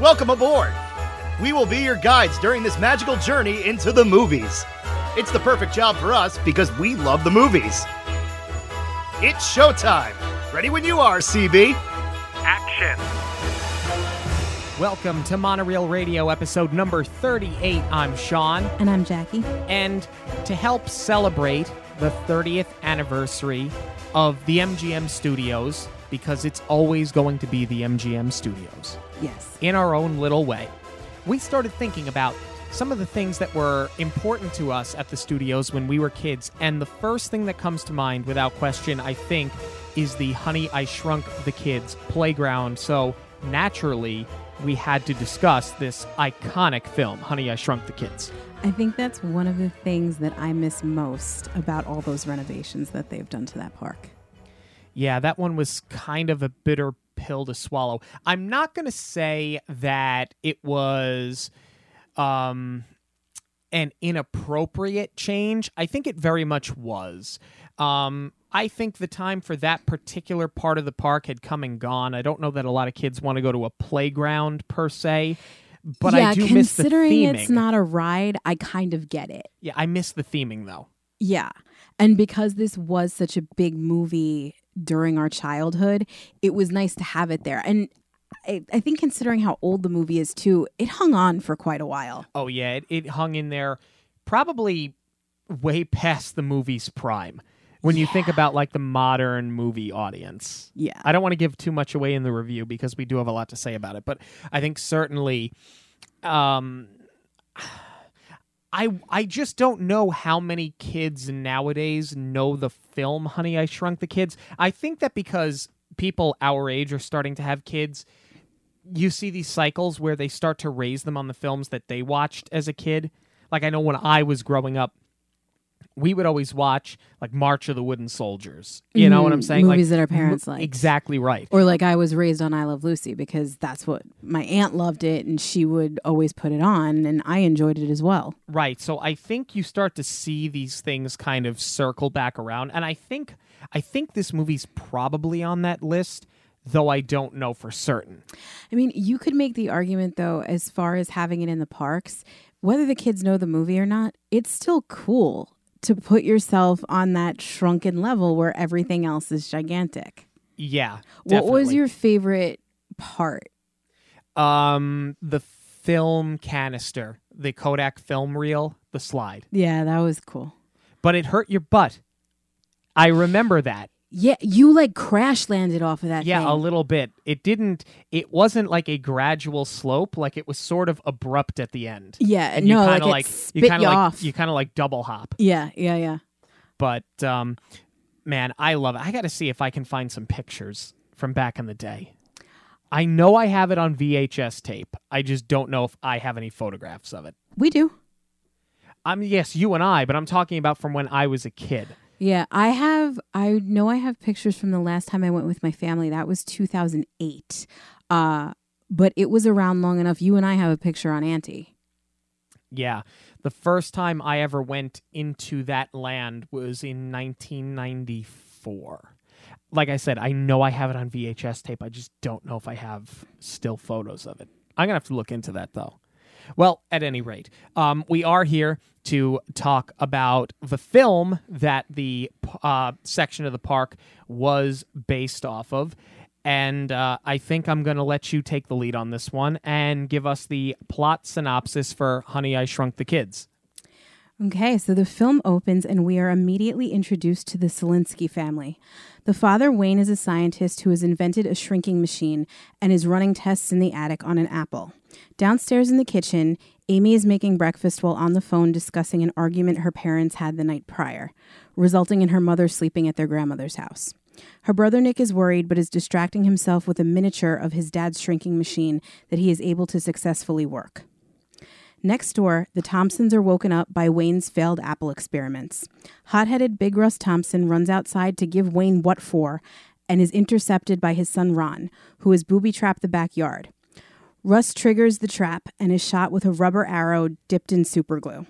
Welcome aboard! We will be your guides during this magical journey into the movies. It's the perfect job for us because we love the movies. It's showtime! Ready when you are, CB! Action! Welcome to Monorail Radio episode number 38. I'm Sean. And I'm Jackie. And to help celebrate the 30th anniversary of the MGM Studios, because it's always going to be the MGM Studios, Yes. in our own little way, we started thinking about some of the things that were important to us at the studios when we were kids. And the first thing that comes to mind, without question, I think, is the Honey, I Shrunk the Kids playground. So naturally, we had to discuss this iconic film, Honey, I Shrunk the Kids. I think that's one of the things that I miss most about all those renovations that they've done to that park. Yeah, that one was kind of a bitter pill to swallow. I'm not going to say that it was um, an inappropriate change. I think it very much was. Um, I think the time for that particular part of the park had come and gone. I don't know that a lot of kids want to go to a playground per se, but yeah, I do miss the considering it's not a ride, I kind of get it. yeah, I miss the theming though. Yeah. And because this was such a big movie during our childhood, it was nice to have it there. And I, I think considering how old the movie is too, it hung on for quite a while. Oh yeah, it, it hung in there probably way past the movie's prime. When you think about like the modern movie audience. Yeah. I don't want to give too much away in the review because we do have a lot to say about it, but I think certainly um I I just don't know how many kids nowadays know the film Honey I Shrunk the Kids. I think that because people our age are starting to have kids, you see these cycles where they start to raise them on the films that they watched as a kid. Like I know when I was growing up, we would always watch like March of the Wooden Soldiers. You know what I'm Mhm, saying? movies like, that our parents liked. Exactly right. Or like I was raised on I Love Lucy because that's what my aunt loved it and she would always put it on and I enjoyed it as well. Right. So I think you start to see these things kind of circle back around and I think I think this movie's probably on that list, though I don't know for certain. I mean, you could make the argument though, as far as having it in the parks, whether the kids know the movie or not, it's still cool to put yourself on that shrunken level where everything else is gigantic. Yeah. What was your favorite part? um the film canister, the Kodak film reel, the slide. Yeah, that was cool. But it hurt your butt. I remember that. Yeah, you like crash landed off of that Yeah, thing. a little bit. It didn't it wasn't like a gradual slope, like it was sort of abrupt at the end. yeah, And no, you kind of it like you kind of like you kind of like double hop. yeah, yeah, yeah. But um man, I love it. I got to see if I can find some pictures from back in the day. I know I have it on VHS tape. I just don't know if I have any photographs of it. We do. I'm yes, you and I, but I'm talking about from when I was a kid. Yeah, I have. I know I have pictures from the last time I went with my family. That was 2008. Uh, but it was around long enough. You and I have a picture on Anty. Yeah. The first time I ever went into that land was in 1994. Like I said, I know I have it on VHS tape. I just don't know if I have still photos of it. I'm going to have to look into that, though. Well, at any rate, um, we are here to talk about the film that the uh, section of the park was based off of. And uh, I think I'm going to let you take the lead on this one and give us the plot synopsis for Honey, I Shrunk the Kids. Okay, so the film opens and we are immediately introduced to the Szalinski family. The father, Wayne, is a scientist who has invented a shrinking machine and is running tests in the attic on an apple. Downstairs in the kitchen, Amy is making breakfast while on the phone discussing an argument her parents had the night prior, resulting in her mother sleeping at their grandmother's house. Her brother Nick is worried but is distracting himself with a miniature of his dad's shrinking machine that he is able to successfully work. Next door, the Thompsons are woken up by Wayne's failed apple experiments. Hot headed Big Russ Thompson runs outside to give Wayne what for and is intercepted by his son Ron, who has booby trapped the backyard. Russ triggers the trap and is shot with a rubber arrow dipped in superglue.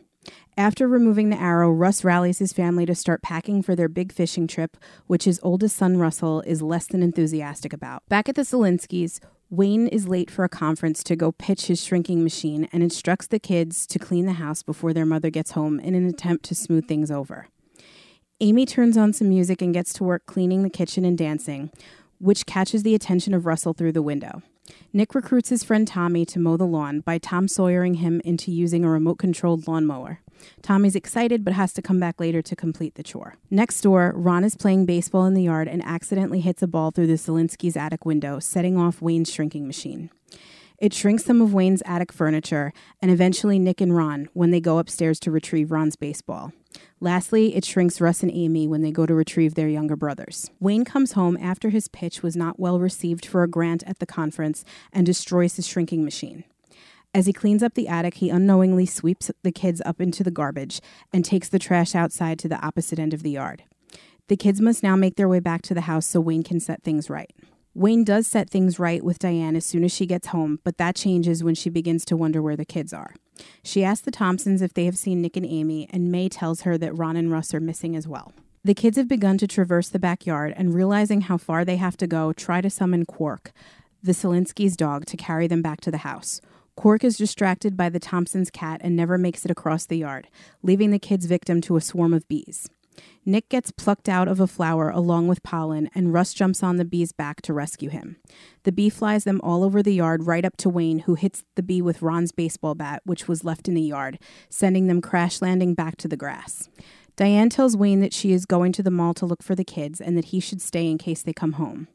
After removing the arrow, Russ rallies his family to start packing for their big fishing trip, which his oldest son Russell is less than enthusiastic about. Back at the Szalinskis, Wayne is late for a conference to go pitch his shrinking machine and instructs the kids to clean the house before their mother gets home in an attempt to smooth things over. Amy turns on some music and gets to work cleaning the kitchen and dancing, which catches the attention of Russell through the window. Nick recruits his friend Tommy to mow the lawn by Tom Sawyering him into using a remote controlled lawnmower. Tommy's excited but has to come back later to complete the chore. Next door, Ron is playing baseball in the yard and accidentally hits a ball through the Szalinski's attic window, setting off Wayne's shrinking machine. It shrinks some of Wayne's attic furniture and eventually Nick and Ron when they go upstairs to retrieve Ron's baseball. Lastly, it shrinks Russ and Amy when they go to retrieve their younger brothers. Wayne comes home after his pitch was not well received for a grant at the conference and destroys his shrinking machine. As he cleans up the attic, he unknowingly sweeps the kids up into the garbage and takes the trash outside to the opposite end of the yard. The kids must now make their way back to the house so Wayne can set things right. Wayne does set things right with Diane as soon as she gets home, but that changes when she begins to wonder where the kids are. She asks the Thompsons if they have seen Nick and Amy, and Mae tells her that Ron and Russ are missing as well. The kids have begun to traverse the backyard and, realizing how far they have to go, try to summon Quark, the Szalinski's dog, to carry them back to the house. Quark is distracted by the Thompsons' cat and never makes it across the yard, leaving the kids victim to a swarm of bees. Nick gets plucked out of a flower along with pollen, and Russ jumps on the bee's back to rescue him. The bee flies them all over the yard right up to Wayne, who hits the bee with Ron's baseball bat, which was left in the yard, sending them crash landing back to the grass. Diane tells Wayne that she is going to the mall to look for the kids and that he should stay in case they come home.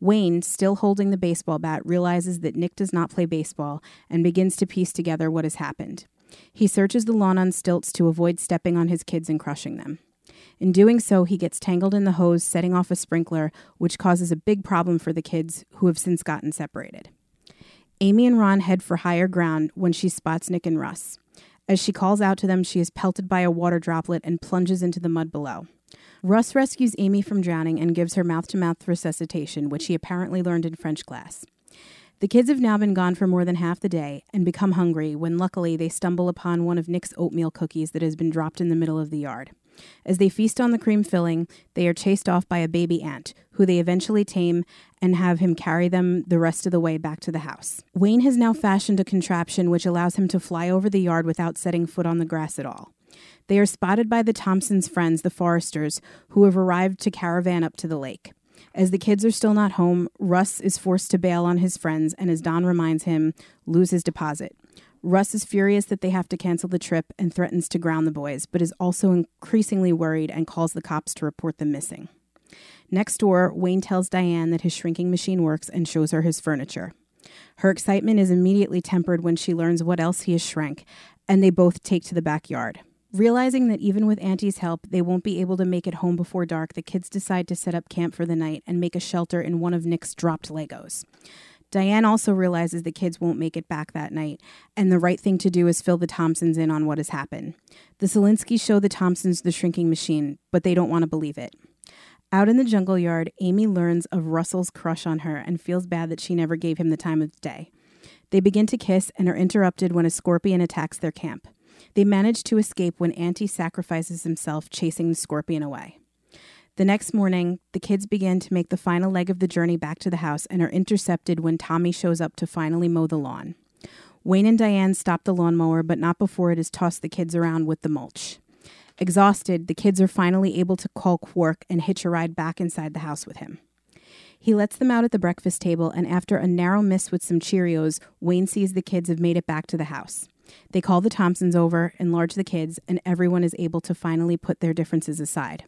Wayne, still holding the baseball bat, realizes that Nick does not play baseball and begins to piece together what has happened. He searches the lawn on stilts to avoid stepping on his kids and crushing them. In doing so, he gets tangled in the hose, setting off a sprinkler, which causes a big problem for the kids, who have since gotten separated. Amy and Ron head for higher ground when she spots Nick and Russ. As she calls out to them, she is pelted by a water droplet and plunges into the mud below. Russ rescues Amy from drowning and gives her mouth to mouth resuscitation, which he apparently learned in French class. The kids have now been gone for more than half the day and become hungry when luckily they stumble upon one of Nick's oatmeal cookies that has been dropped in the middle of the yard. As they feast on the cream filling, they are chased off by a baby ant, who they eventually tame and have him carry them the rest of the way back to the house. Wayne has now fashioned a contraption which allows him to fly over the yard without setting foot on the grass at all. They are spotted by the Thompsons' friends, the Foresters, who have arrived to caravan up to the lake. As the kids are still not home, Russ is forced to bail on his friends and, as Don reminds him, lose his deposit. Russ is furious that they have to cancel the trip and threatens to ground the boys, but is also increasingly worried and calls the cops to report them missing. Next door, Wayne tells Diane that his shrinking machine works and shows her his furniture. Her excitement is immediately tempered when she learns what else he has shrank, and they both take to the backyard. Realizing that even with Anty's help, they won't be able to make it home before dark, the kids decide to set up camp for the night and make a shelter in one of Nick's dropped Legos. Diane also realizes the kids won't make it back that night, and the right thing to do is fill the Thompsons in on what has happened. The Szalinskis show the Thompsons the shrinking machine, but they don't want to believe it. Out in the jungle yard, Amy learns of Russell's crush on her and feels bad that she never gave him the time of day. They begin to kiss and are interrupted when a scorpion attacks their camp. They manage to escape when Anty sacrifices himself chasing the scorpion away. The next morning, the kids begin to make the final leg of the journey back to the house and are intercepted when Tommy shows up to finally mow the lawn. Wayne and Diane stop the lawnmower, but not before it has tossed the kids around with the mulch. Exhausted, the kids are finally able to call Quark and hitch a ride back inside the house with him. He lets them out at the breakfast table, and after a narrow miss with some Cheerios, Wayne sees the kids have made it back to the house. They call the Thompsons over, enlarge the kids, and everyone is able to finally put their differences aside.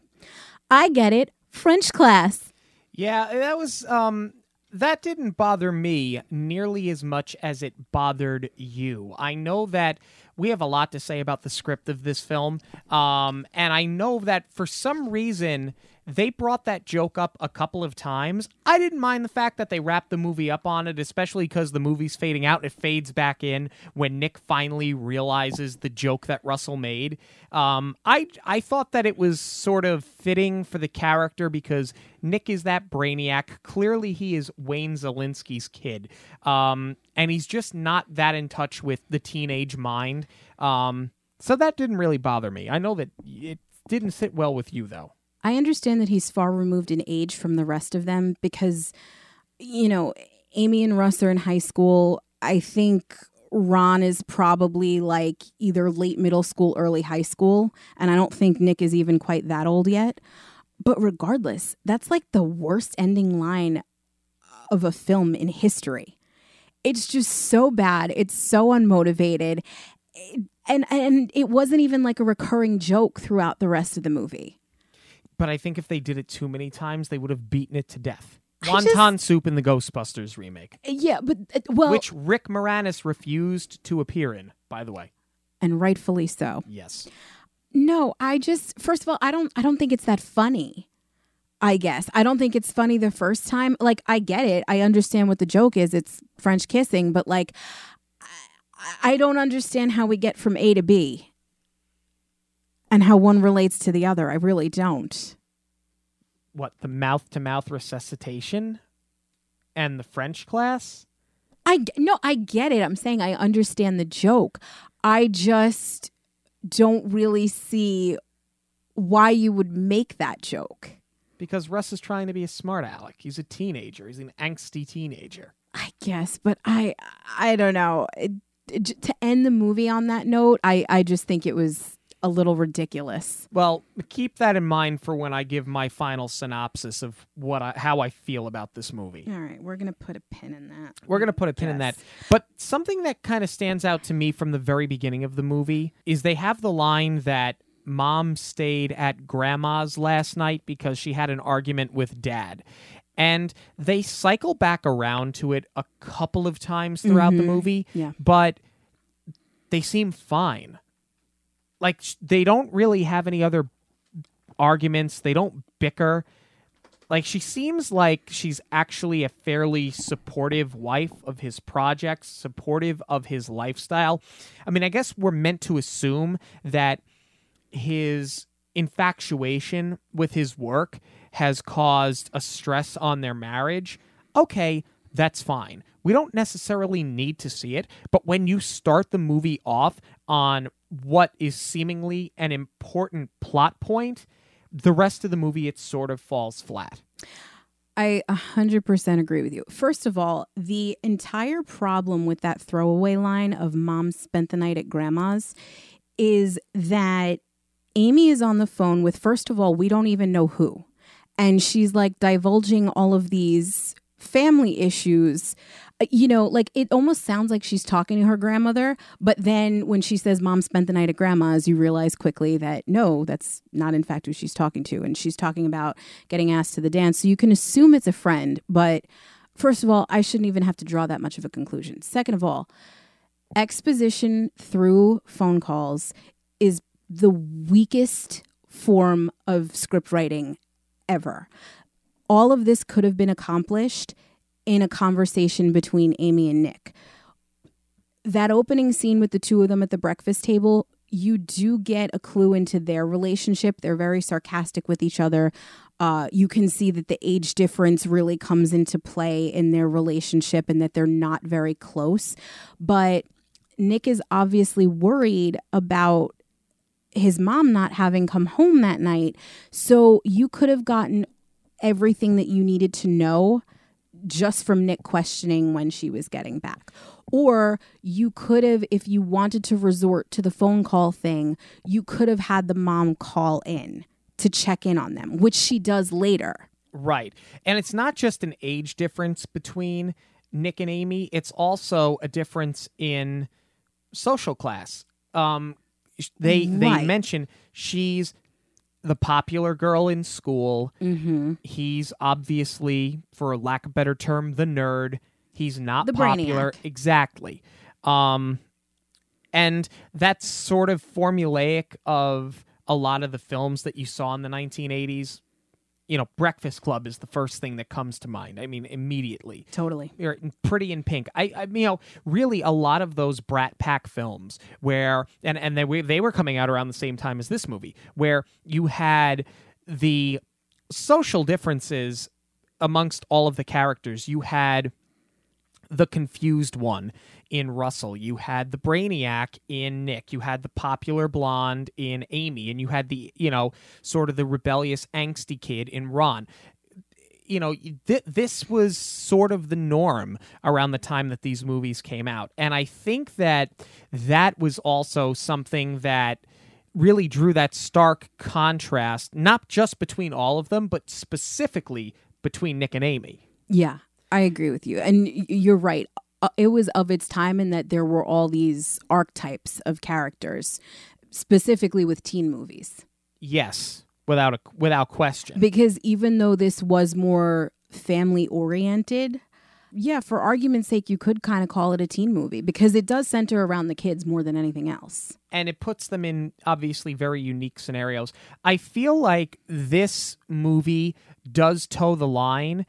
I get it. French class. Yeah, that was um that didn't bother me nearly as much as it bothered you. I know that we have a lot to say about the script of this film, um, and I know that for some reason they brought that joke up a couple of times. I didn't mind the fact that they wrapped the movie up on it, especially because the movie's fading out. It fades back in when Nick finally realizes the joke that Russell made. Um, I I thought that it was sort of fitting for the character because Nick is that brainiac. Clearly, he is Wayne Szalinski's kid, um, and he's just not that in touch with the teenage mind. Um, so that didn't really bother me. I know that it didn't sit well with you, though. I understand that he's far removed in age from the rest of them because, you know, Amy and Russ are in high school. I think Ron is probably like either late middle school, early high school. And I don't think Nick is even quite that old yet. But regardless, that's like the worst ending line of a film in history. It's just so bad. It's so unmotivated. And and it wasn't even like a recurring joke throughout the rest of the movie. But I think if they did it too many times, they would have beaten it to death. I just- soup in the Ghostbusters remake, Yeah, but uh, well, which Rick Moranis refused to appear in, by the way. and rightfully so. Yes. No, I just first of all, I don't I don't think it's that funny. I guess. I don't think it's funny the first time. Like I get it. I understand what the joke is. It's French kissing, but like I, I don't understand how we get from A to B and how one relates to the other. I really don't. What, the mouth to mouth resuscitation and the French class? I no, I get it. I'm saying I understand the joke. I just don't really see why you would make that joke. Because Russ is trying to be a smart aleck. He's a teenager. He's an angsty teenager. I guess, but I I don't know. It, to end the movie on that note, I I just think it was a little ridiculous. Well, keep that in mind for when I give my final synopsis of what I, how I feel about this movie. All right, we're gonna put a pin in that. We're going to put a pin in that. But something that kind of stands out to me from the very beginning of the movie is they have the line that mom stayed at grandma's last night because she had an argument with dad. And they cycle back around to it a couple of times throughout the mm-hmm. movie, Yeah. but they seem fine. Like they don't really have any other arguments, they don't bicker. Like she seems like she's actually a fairly supportive wife of his projects supportive of his lifestyle. I mean i guess we're meant to assume that his infatuation with his work has caused a stress on their marriage. Okay that's fine we don't necessarily need to see it but when you start the movie off on what is seemingly an important plot point the rest of the movie it sort of falls flat I 100% agree with you. First of all, the entire problem with that throwaway line of mom spent the night at grandma's is that Amy is on the phone with, first of all, we don't even know who. And she's like divulging all of these family issues. Uh, You know, like it almost sounds like she's talking to her grandmother, but then when she says mom spent the night at grandma's, you realize quickly that no, that's not in fact who she's talking to. And she's talking about getting asked to the dance. So you can assume it's a friend, but first of all, I shouldn't even have to draw that much of a conclusion. Second of all, exposition through phone calls is the weakest form of script writing ever. All of this could have been accomplished in a conversation between Amy and Nick. That opening scene with the two of them at the breakfast table, you do get a clue into their relationship. They're very sarcastic with each other. Uh, you can see that the age difference really comes into play in their relationship and that they're not very close. But Nick is obviously worried about his mom not having come home that night. So you could have gotten everything that you needed to know just from Nick questioning when she was getting back. Or you could have, if you wanted to resort to the phone call thing, you could have had the mom call in to check in on them, which she does later. Right. And it's not just an age difference between Nick and Amy, it's also a difference in social class. Um they they mention she's the popular girl in school. Mm-hmm. He's obviously, for lack of a better term, the nerd. He's not The popular. brainiac. Exactly. Um and that's sort of formulaic of a lot of the films that you saw in the 1980s you know, Breakfast Club is the first thing that comes to mind. I mean, immediately. Totally. You're Pretty in Pink. I, I, you know, really a lot of those Brat Pack films where, and and they were, they were coming out around the same time as this movie, where you had the social differences amongst all of the characters. You had the confused one in Russell. You had the brainiac in Nick. You had the popular blonde in Amy, and you had the you know sort of the rebellious angsty kid in Ron. you know, th- this was sort of the norm around the time that these movies came out. And I think that that was also something that really drew that stark contrast, not just between all of them, but specifically between Nick and Amy. Yeah, I agree with you. And you're right. Uh, It was of its time in that there were all these archetypes of characters, specifically with teen movies. Yes, without a without question. Because even though this was more family oriented, yeah, for argument's sake, you could kind of call it a teen movie because it does center around the kids more than anything else. and it puts them in obviously very unique scenarios. I feel like this movie does toe the line.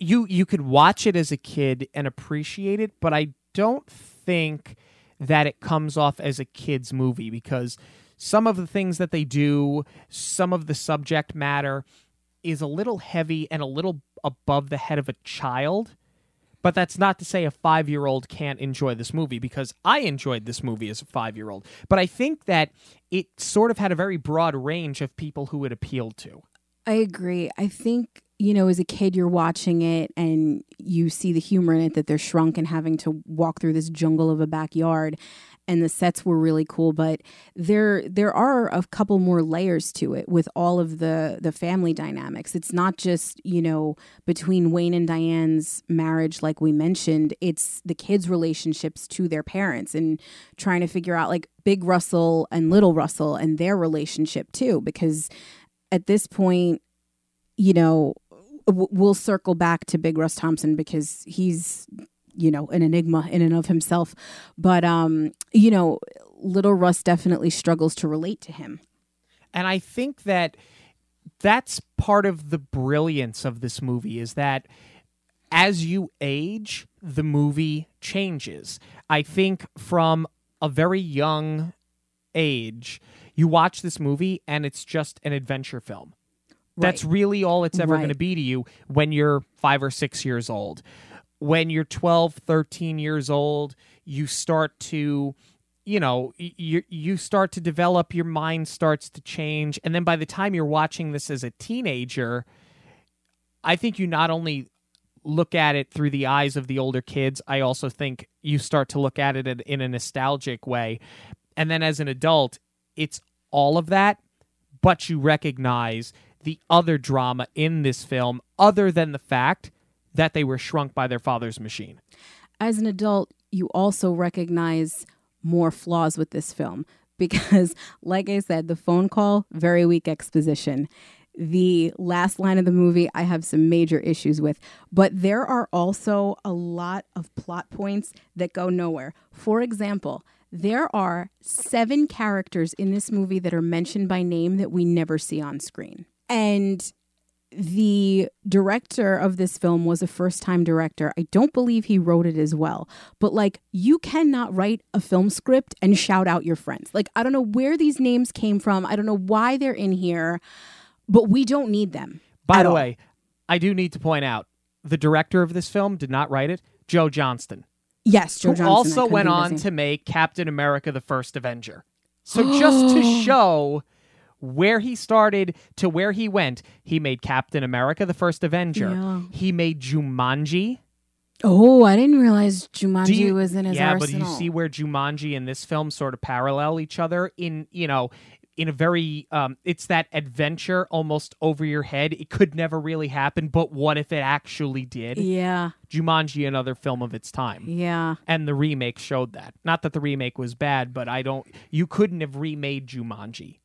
You you could watch it as a kid and appreciate it, but I don't think that it comes off as a kids movie because some of the things that they do, some of the subject matter is a little heavy and a little above the head of a child. But that's not to say a five year old can't enjoy this movie because I enjoyed this movie as a five year old. But I think that it sort of had a very broad range of people who it appealed to. I agree. I think, you know, as a kid, you're watching it and you see the humor in it that they're shrunk and having to walk through this jungle of a backyard. And the sets were really cool, but there there are a couple more layers to it with all of the the family dynamics. It's not just you know between Wayne and Diane's marriage, like we mentioned. It's the kids' relationships to their parents and trying to figure out like Big Russell and Little Russell and their relationship too, because at this point, you know, we'll circle back to Big Russ Thompson because he's, you know, an enigma in and of himself. But, um, you know, little Russ definitely struggles to relate to him. And I think that that's part of the brilliance of this movie is that as you age, the movie changes. I think from a very young age, you watch this movie and it's just an adventure film. That's Right. really all it's ever Right. going to be to you when you're five or six years old. When you're 12, 13 years old, you start to, you know, you, you start to develop, your mind starts to change. And then by the time you're watching this as a teenager, I think you not only look at it through the eyes of the older kids, I also think you start to look at it in- in a nostalgic way. And then as an adult, it's all of that, but you recognize the other drama in this film, other than the fact that they were shrunk by their father's machine. As an adult, you also recognize more flaws with this film because, like I said, the phone call, very weak exposition. The last line of the movie, I have some major issues with, but there are also a lot of plot points that go nowhere. For example, there are seven characters in this movie that are mentioned by name that we never see on screen. And the director of this film was a first time director. I don't believe he wrote it as well. But like, you cannot write a film script and shout out your friends. Like, I don't know where these names came from. I don't know why they're in here, but we don't need them. By the all. way, I do need to point out the director of this film did not write it, Joe Johnston. yes, Joe who Johnson. Also went on to make Captain America the First Avenger. So just to show where he started to where he went, he made Captain America the First Avenger. Yeah. He made Jumanji. Oh, I didn't realize Jumanji you- was in his yeah, arsenal. but you see where Jumanji and this film sort of parallel each other in, you know, in a very um it's that adventure almost over your head. It could never really happen, but what if it actually did? Yeah, Jumanji another film of its time. yeah. and the remake showed that. Not that the remake was bad, but I don't. You couldn't have remade Jumanji.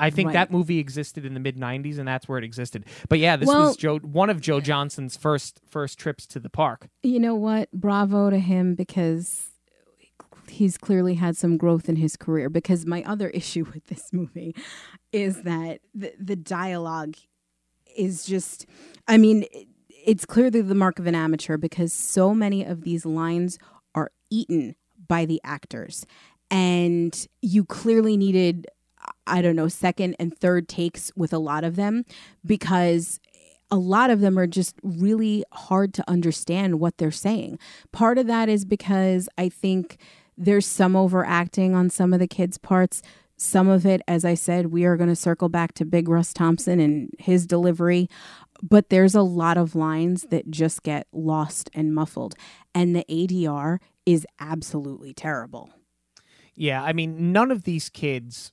I think Right. that movie existed in the mid '90s, and that's where it existed. But yeah, this Well- was Joe, one of Joe Johnson's first first trips to the park. You know what? Bravo to him because he's clearly had some growth in his career. Because my other issue with this movie is that the, the dialogue is just, I mean, it's clearly the mark of an amateur because so many of these lines are eaten by the actors. And you clearly needed, I don't know, second and third takes with a lot of them because a lot of them are just really hard to understand what they're saying. Part of that is because I think there's some overacting on some of the kids' parts. Some of it, as I said, we are going to circle back to Big Russ Thompson and his delivery. but there's a lot of lines that just get lost and muffled. And the ADR is absolutely terrible. Yeah, I mean, none of these kids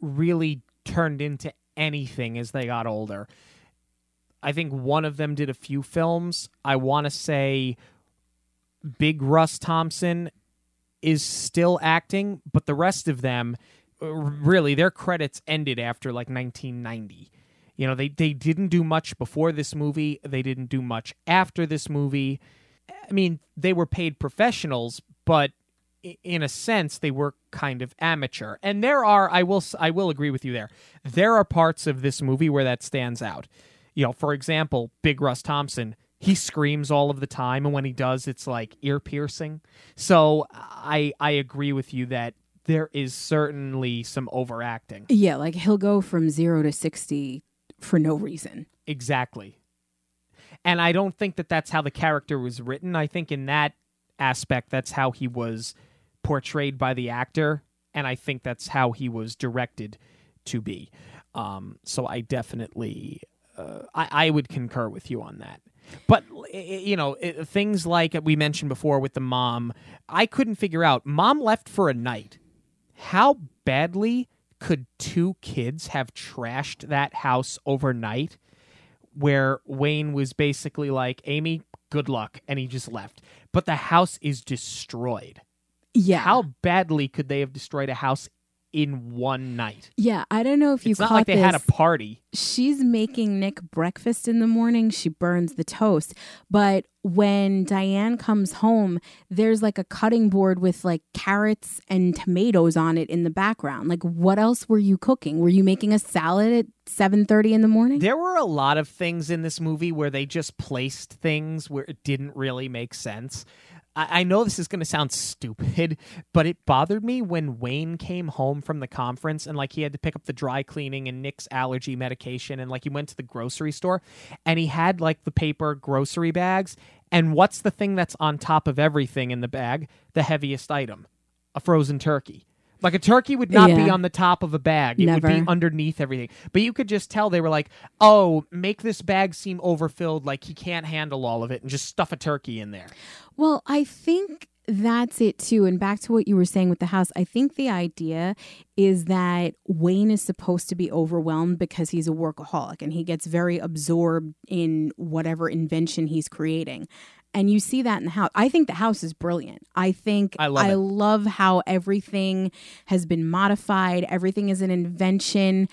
really turned into anything as they got older. I think one of them did a few films. I want to say Big Russ Thompson is still acting, but the rest of them, uh, really, their credits ended after like 1990. You know, they, they didn't do much before this movie, they didn't do much after this movie. I mean, they were paid professionals, but in a sense they were kind of amateur and there are i will i will agree with you there there are parts of this movie where that stands out you know for example big russ thompson he screams all of the time and when he does it's like ear piercing so i i agree with you that there is certainly some overacting Yeah, like he'll go from 0 to 60 for no reason. Exactly. And I don't think that that's how the character was written. I think in that aspect, that's how he was portrayed by the actor. And I think that's how he was directed to be. Um, so I definitely, uh, I, I would concur with you on that. But i- i- you know, i- things like we mentioned before with the mom, I couldn't figure out. Mom left for a night. How badly could two kids have trashed that house overnight? Where Wayne was basically like, "Amy, good luck," and he just left. But the house is destroyed. Yeah. How badly could they have destroyed a house in one night? Yeah, I don't know if you It's not caught like they this. had a party. she's making Nick breakfast in the morning. She burns the toast. But when Diane comes home, there's like a cutting board with like carrots and tomatoes on it in the background. Like what else were you cooking? Were you making a salad at 7:30 in the morning? There were a lot of things in this movie where they just placed things where it didn't really make sense. I, I know this is going to sound stupid, but it bothered me when Wayne came home from the conference and like he had to pick up the dry cleaning and Nick's allergy medication and like he went to the grocery store and he had like the paper grocery bags. And what's the thing that's on top of everything in the bag? The heaviest item a frozen turkey. Like a turkey would not be on the top of a bag. It would be underneath everything. But you could just tell they were like, "Oh, make this bag seem overfilled like he can't handle all of it and just stuff a turkey in there." Well, I think that's it too. And back to what you were saying with the house, I think the idea is that Wayne is supposed to be overwhelmed because he's a workaholic and he gets very absorbed in whatever invention he's creating. And you see that in the house. I think the house is brilliant. I think I love it. love how everything has been modified. Everything is an invention.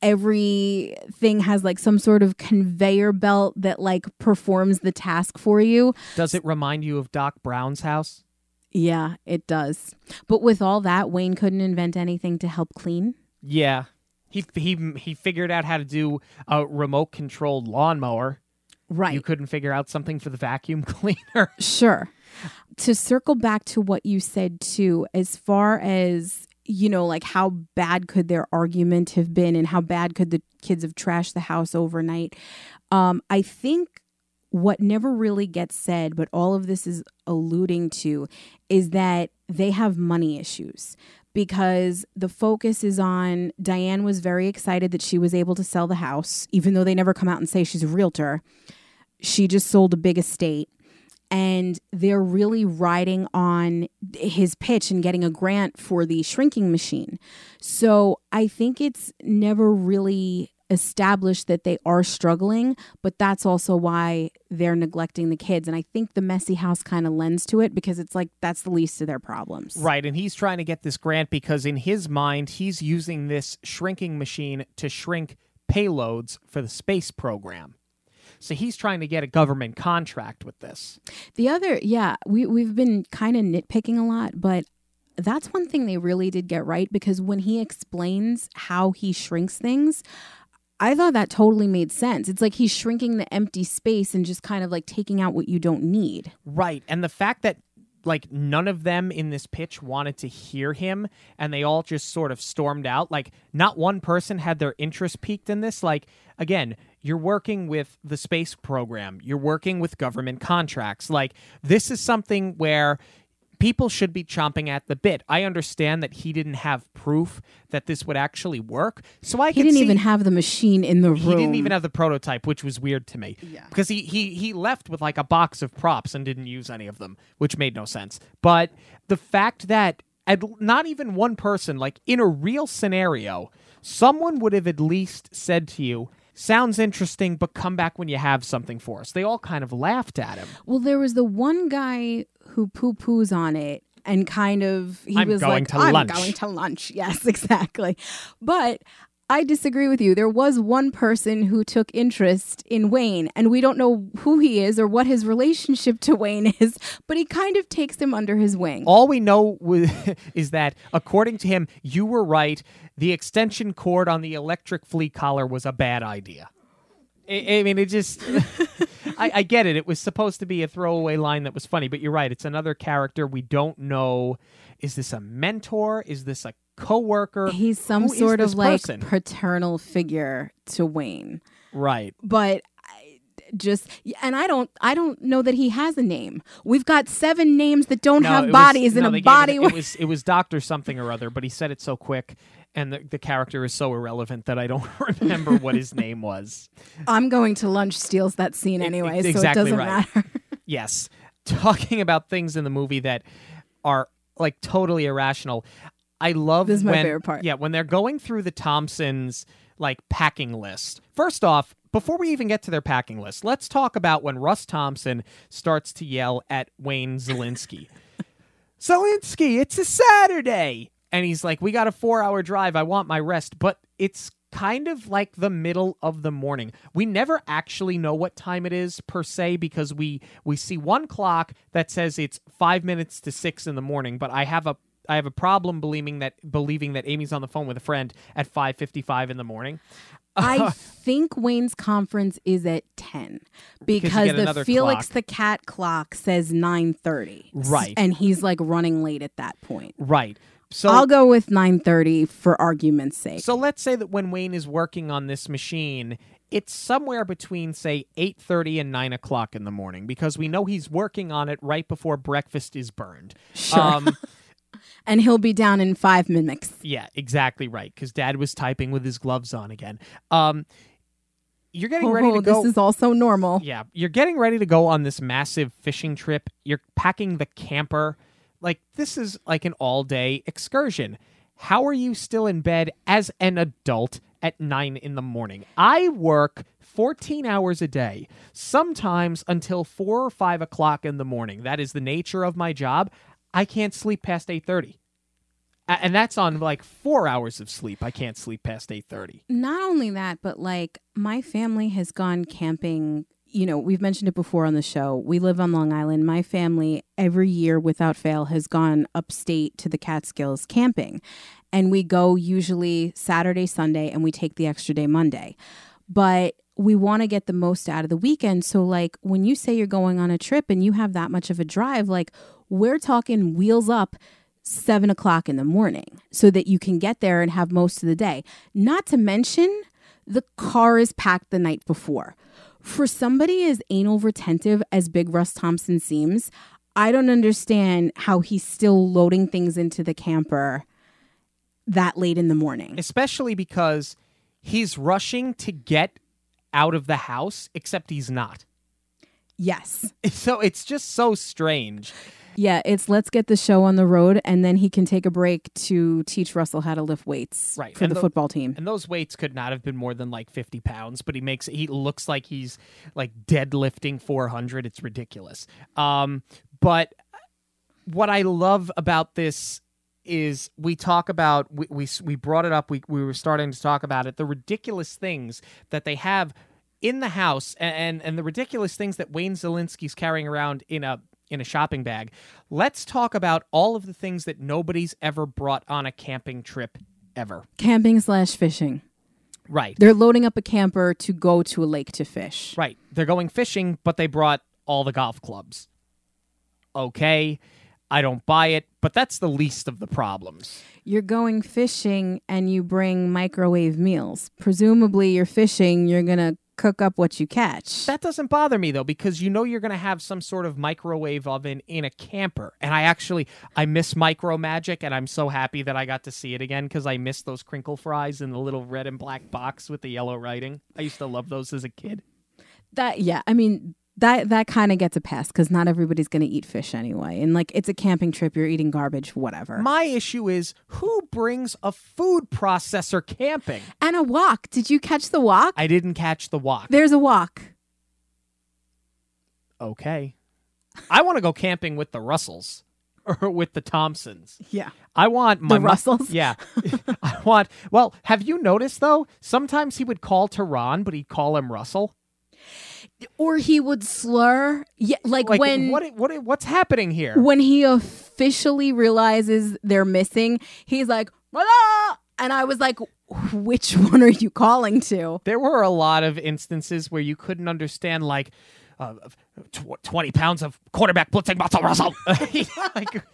Everything has like some sort of conveyor belt that like performs the task for you. Does it remind you of Doc Brown's house? Yeah, it does. But with all that, Wayne couldn't invent anything to help clean. Yeah. He he he figured out how to do a remote controlled lawnmower. Right. You couldn't figure out something for the vacuum cleaner. Sure. To circle back to what you said too, as far as you know, like how bad could their argument have been, and how bad could the kids have trashed the house overnight? Um, I think what never really gets said, but all of this is alluding to, is that they have money issues because the focus is on Diane was very excited that she was able to sell the house, even though they never come out and say she's a realtor. She just sold a big estate and they're really riding on his pitch and getting a grant for the shrinking machine. So I think it's never really established that they are struggling, but that's also why they're neglecting the kids. And I think the messy house kind of lends to it because it's like that's the least of their problems. Right, and he's trying to get this grant because in his mind he's using this shrinking machine to shrink payloads for the space program. So he's trying to get a government contract with this. The other, yeah, we we've been kind of nitpicking a lot, but that's one thing they really did get right because when he explains how he shrinks things, I thought that totally made sense. It's like he's shrinking the empty space and just kind of like taking out what you don't need. Right. And the fact that like none of them in this pitch wanted to hear him and they all just sort of stormed out. Like not one person had their interest piqued in this. Like again, you're working with the space program. You're working with government contracts. Like this is something where people should be chomping at the bit. I understand that he didn't have proof that this would actually work, so I He didn't see- even have the machine in the room. he didn't even have the prototype, which was weird to me. Yeah. Because he, he he left with like a box of props and didn't use any of them, which made no sense. But the fact that at, not even one person, like in a real scenario, someone would have at least said to you, "Sounds interesting, but come back when you have something for us." They all kind of laughed at him. Well, there was the one guy who poo poos on it and kind of he I'm was going like, to "I'm lunch." going to lunch." Yes, exactly. But I disagree with you. There was one person who took interest in Wayne, and we don't know who he is or what his relationship to Wayne is, but he kind of takes him under his wing. All we know is that, according to him, you were right. The extension cord on the electric flea collar was a bad idea. I, I mean, it just. I, I get it. It was supposed to be a throwaway line that was funny, but you're right. It's another character. We don't know. Is this a mentor? Is this a coworker? He's some Who sort of like person? paternal figure to Wayne. right. but I just and I don't I don't know that he has a name. We've got seven names that don't No, have it was- bodies no, in they a body. It, it was it was Doctor something or other, but he said it so quick, and the, the character is so irrelevant that I don't remember what his name was. I'm going to lunch steals that scene anyway, ex- so it doesn't right. matter. Yes. Talking about things in the movie that are like totally irrational. I love This is my when, favorite part. Yeah, when they're going through the Thompsons like packing list. First off, before we even get to their packing list, let's talk about when Russ Thompson starts to yell at Wayne Szalinski. Szalinski, it's a Saturday. And he's like, We got a four hour drive. I want my rest. But it's kind of like the middle of the morning. We never actually know what time it is per se because we we see one clock that says it's five minutes to six in the morning, but I have a I have a problem believing that believing that Amy's on the phone with a friend at five fifty five in the morning. I think Wayne's conference is at 10 because get the Felix clock. the cat clock says 9:30. Right. And he's like running late at that point. Right. So I'll go with 9:30 for argument's sake. So let's say that when Wayne is working on this machine, it's somewhere between say eight thirty and nine o'clock in the morning because we know he's working on it right before breakfast is burned. Sure. Um, and he'll be down in 5 minutes. yeah, exactly right. Because Dad was typing with his gloves on again. Um, you're getting ready Oh, to go. this is also normal. Yeah, you're getting ready to go on this massive fishing trip. You're packing the camper. Like this is like an all-day excursion. How are you still in bed as an adult at 9 in the morning? I work 14 hours a day, sometimes until 4 or 5 o'clock in the morning. That is the nature of my job. I can't sleep past 8:30. And that's on like 4 hours of sleep. I can't sleep past 8:30. Not only that, but like my family has gone camping. You know, we've mentioned it before on the show. We live on Long Island. My family, every year without fail, has gone upstate to the Catskills camping. And we go usually Saturday, Sunday, and we take the extra day Monday. But we want to get the most out of the weekend. So, like, when you say you're going on a trip and you have that much of a drive, like, we're talking wheels up seven o'clock in the morning so that you can get there and have most of the day. Not to mention, the car is packed the night before. For somebody as anal retentive as Big Russ Thompson seems, I don't understand how he's still loading things into the camper that late in the morning. especially because he's rushing to get out of the house, except he's not. Yes. So it's just so strange. Yeah, it's let's get the show on the road and then he can take a break to teach Russell how to lift weights Right, for the the- football team. And those weights could not have been more than like 50 pounds, but he makes he looks like he's like deadlifting 400. It's ridiculous. Um, but what I love about this is we talk about we, we we brought it up we we were starting to talk about it the ridiculous things that they have in the house and and the ridiculous things that Wayne Szalinski's carrying around in a in a shopping bag. Let's talk about all of the things that nobody's ever brought on a camping trip ever. Camping slash fishing. Right. They're loading up a camper to go to a lake to fish. Right. They're going fishing, but they brought all the golf clubs. Okay. I don't buy it, but that's the least of the problems. You're going fishing and you bring microwave meals. Presumably, you're fishing, you're going to cook up what you catch. That doesn't bother me though because you know you're going to have some sort of microwave oven in a camper. And I actually I miss micro magic and I'm so happy that I got to see it again cuz I miss those crinkle fries in the little red and black box with the yellow writing. I used to love those as a kid. that yeah, I mean that that kind of gets a pass because not everybody's going to eat fish anyway, and like it's a camping trip, you're eating garbage, whatever. My issue is who brings a food processor camping? and a wok. Did you catch the wok? I didn't catch the wok. There's a wok. Okay. I want to go camping with the Russells or with the Thompsons. Yeah. I want my The Russells? Yeah. I want Well, have you noticed though? Sometimes he would call to Ron, but he'd call him Russell. Or he would slur. Yeah, like, Like when what what what's happening here? when he officially realizes they're missing, he's like, "Mother!" and I was like, which one are you calling to? there were a lot of instances where you couldn't understand like uh, tw- 20 pounds of quarterback blitzing muscle Russell. like,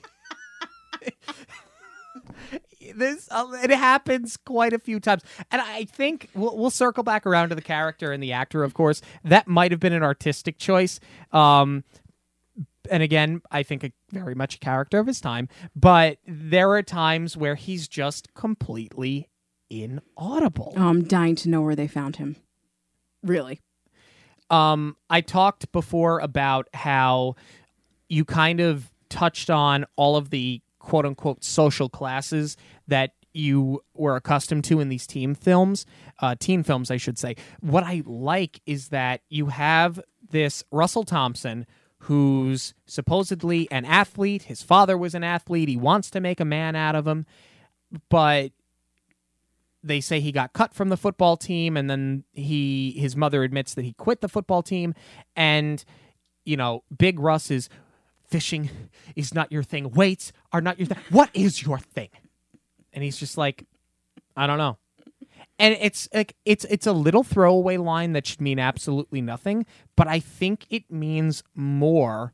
this uh, it happens quite a few times. And i think we'll, we'll circle back around to the character and the actor of course. That might have been an artistic choice. Um and again i think a, very much a character of his time. But there are times where he's just completely inaudible. Oh, I'm dying to know where they found him. Really? um, I talked before about how you kind of touched on all of the quote unquote social classes that you were accustomed to in these team films, uh, teen films, I should say. What I like is that you have this Russell Thompson who's supposedly an athlete. His father was an athlete. He wants to make a man out of him, but they say he got cut from the football team and then he his mother admits that he quit the football team and you know big russ is fishing is not your thing. Weights are not your thing. What is your thing? And he's just like i don't know. And it's like it's it's a little throwaway line that should mean absolutely nothing but i think it means more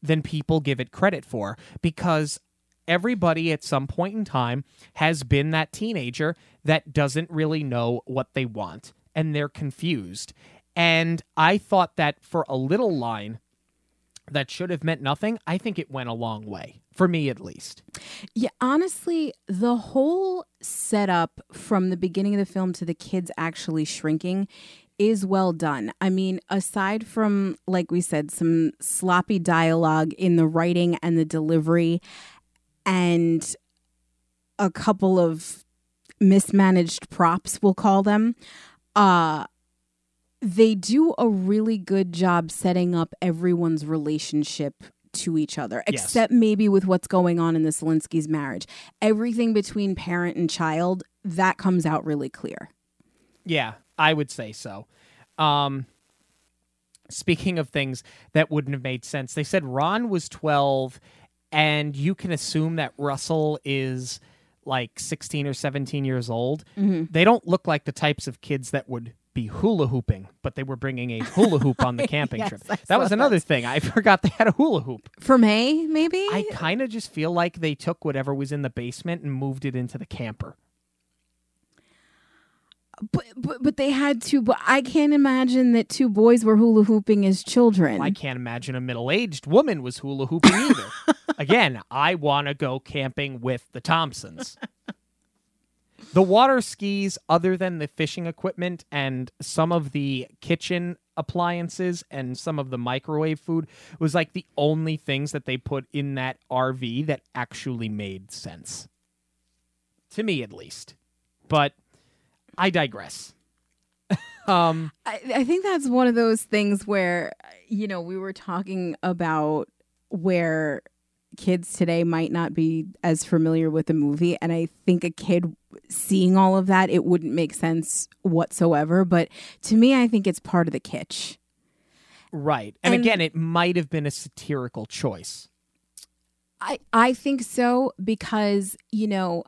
than people give it credit for because everybody at some point in time has been that teenager that doesn't really know what they want and they're confused. And I thought that for a little line that should have meant nothing, I think it went a long way, for me at least. Yeah, honestly, the whole setup from the beginning of the film to the kids actually shrinking is well done. I mean, aside from, like we said, some sloppy dialogue in the writing and the delivery, and a couple of mismanaged props, we'll call them, uh, they do a really good job setting up everyone's relationship to each other, Yes. except maybe with what's going on in the Szalinski's marriage. Everything between parent and child, that comes out really clear. Yeah, I would say so. Um, speaking of things that wouldn't have made sense, they said Ron was 12, and you can assume that Russell is like 16 or 17 years old. They don't look like the types of kids that would be hula hooping, but they were bringing a hula hoop on the camping Yes, trip. I That was another thing. I forgot they had a hula hoop. For Mae, maybe? I kind of just feel like they took whatever was in the basement and moved it into the camper. but, but but they had to but I can't imagine that two boys were hula hooping as children. I can't imagine a middle aged woman was hula hooping either. Again, I want to go camping with the Thompsons. The water skis, other than the fishing equipment and some of the kitchen appliances and some of the microwave food, was like the only things that they put in that RV that actually made sense. To me, at least. But I digress. um, I, I think that's one of those things where you know we were talking about where kids today might not be as familiar with the movie and i think a kid seeing all of that it wouldn't make sense whatsoever but to me i think it's part of the kitsch right. And, And- again, it might have been a satirical choice. I I think so because you know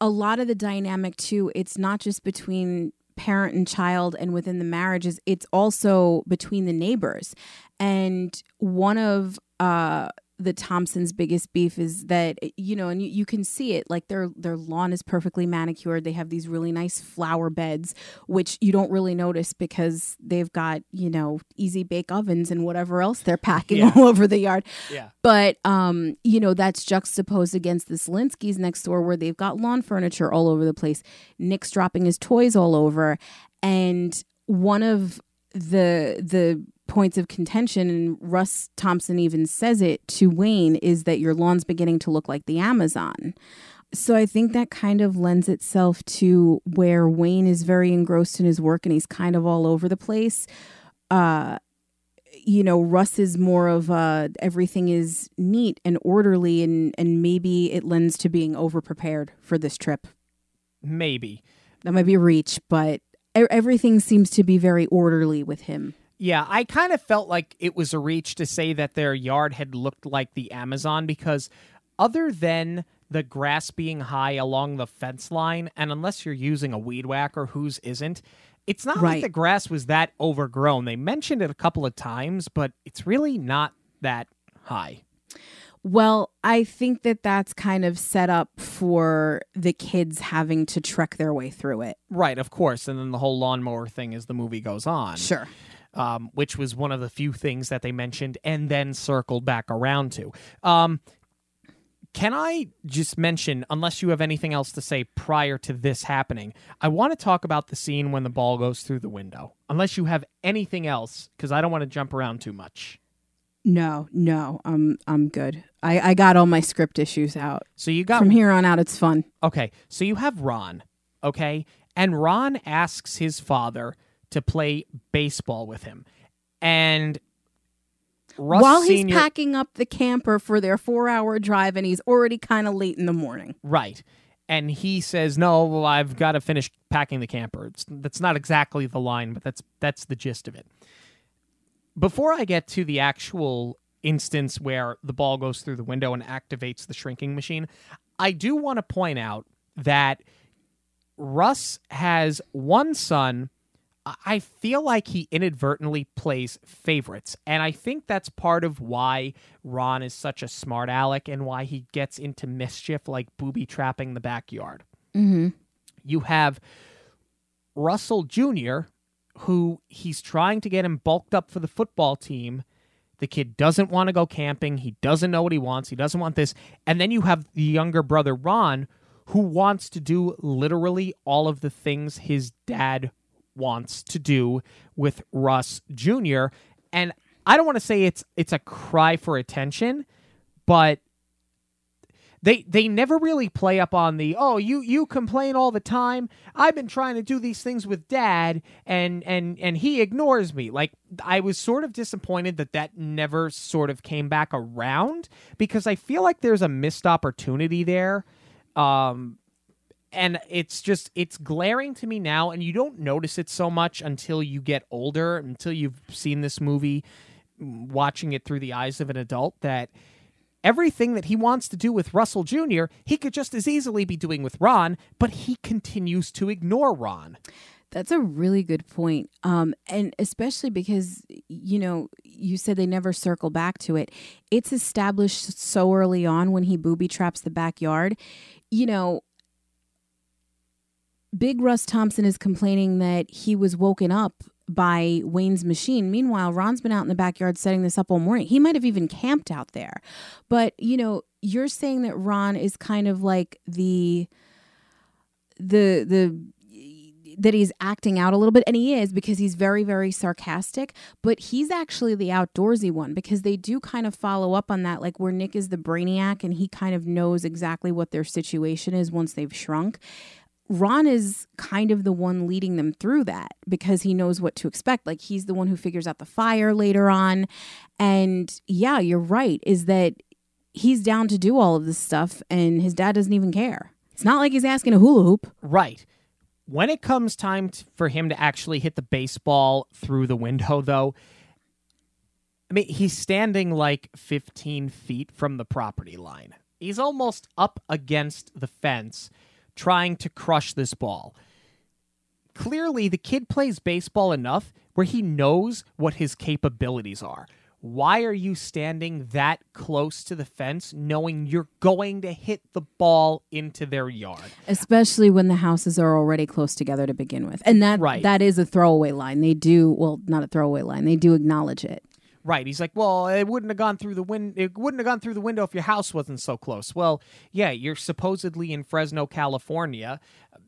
a lot of the dynamic too it's not just between parent and child and within the marriages it's also between the neighbors and one of uh the Thompsons' biggest beef is that you know, and you, you can see it. Like their their lawn is perfectly manicured. They have these really nice flower beds, which you don't really notice because they've got you know easy bake ovens and whatever else they're packing Yeah. all over the yard. Yeah. But um, you know, that's juxtaposed against the Szalinski's next door where they've got lawn furniture all over the place. Nick's dropping his toys all over. And one of the the points of contention and Russ Thompson even says it to Wayne is that your lawn's beginning to look like the Amazon. So I think that kind of lends itself to where Wayne is very engrossed in his work and he's kind of all over the place. Uh you know, Russ is more of uh everything is neat and orderly and and maybe it lends to being over prepared for this trip. Maybe. That might be a reach, but everything seems to be very orderly with him. Yeah, I kind of felt like it was a reach to say that their yard had looked like the Amazon because, other than the grass being high along the fence line, and unless you're using a weed whacker whose isn't, it's not like the grass was that overgrown. They mentioned it a couple of times, but it's really not that high. Well, I think that that's kind of set up for the kids having to trek their way through it. Right, of course. And then the whole lawnmower thing as the movie goes on. Sure. Um, which was one of the few things that they mentioned and then circled back around to. Um, can I just mention, unless you have anything else to say prior to this happening, I want to talk about the scene when the ball goes through the window. Unless you have anything else, because I don't want to jump around too much. No, no, I'm I'm good. I I got all my script issues out. So you got From here on out, it's fun. Okay, so you have Ron, okay? And Ron asks his father to play baseball with him. And Russ While he's Senior, packing up the camper for their four-hour drive, and he's already kind of late in the morning. right. And he says, "No, well, I've got to finish packing the camper." It's, that's not exactly the line, but that's that's the gist of it. Before I get to the actual instance where the ball goes through the window and activates the shrinking machine, I do want to point out that Russ has one son. I- feel like he inadvertently plays favorites. And I think that's part of why Ron is such a smart aleck and why he gets into mischief like booby trapping the backyard. Mm-hmm. You have Russell Jr., who he's trying to get him bulked up for the football team. The kid doesn't want to go camping. He doesn't know what he wants. He doesn't want this. And then you have the younger brother, Ron, who wants to do literally all of the things his dad wants to do with Russ Jr. And I don't want to say it's it's a cry for attention, but they they never really play up on the oh you you complain all the time i've been trying to do these things with dad and and and he ignores me like i was sort of disappointed that that never sort of came back around because i feel like there's a missed opportunity there um and it's just it's glaring to me now and you don't notice it so much until you get older until you've seen this movie watching it through the eyes of an adult that everything that he wants to do with Russell Jr., he could just as easily be doing with Ron, but he continues to ignore Ron. That's a really good point. Um, and especially because, you know, you said they never circle back to it. It's established so early on when he booby traps the backyard. You know, Big Russ Thompson is complaining that he was woken up by Wayne's machine. Meanwhile, Ron's been out in the backyard setting this up all morning. He might have even camped out there. But, you know, you're saying that Ron is kind of like the the the that he's acting out a little bit and he is because he's very very sarcastic but he's actually the outdoorsy one because they do kind of follow up on that like where Nick is the brainiac and he kind of knows exactly what their situation is once they've shrunk Ron is kind of the one leading them through that because he knows what to expect. Like he's the one who figures out the fire later on. And yeah, you're right, is that he's down to do all of this stuff and his dad doesn't even care. It's not like he's asking a hula hoop. Right. When it comes time for him to actually hit the baseball through the window, though, I mean, he's standing like 15 feet from the property line. He's almost up against the fence trying to crush this ball. Clearly, the kid plays baseball enough where he knows what his capabilities are. why are you standing that close to the fence knowing you're going to hit the ball into their yard? Especially when the houses are already close together to begin with. And that Right. that is a throwaway line. They do well, not a throwaway line. They do acknowledge it. Right. He's like, well, it wouldn't have gone through the win- It wouldn't have gone through the window if your house wasn't so close. Well, yeah, you're supposedly in Fresno, California.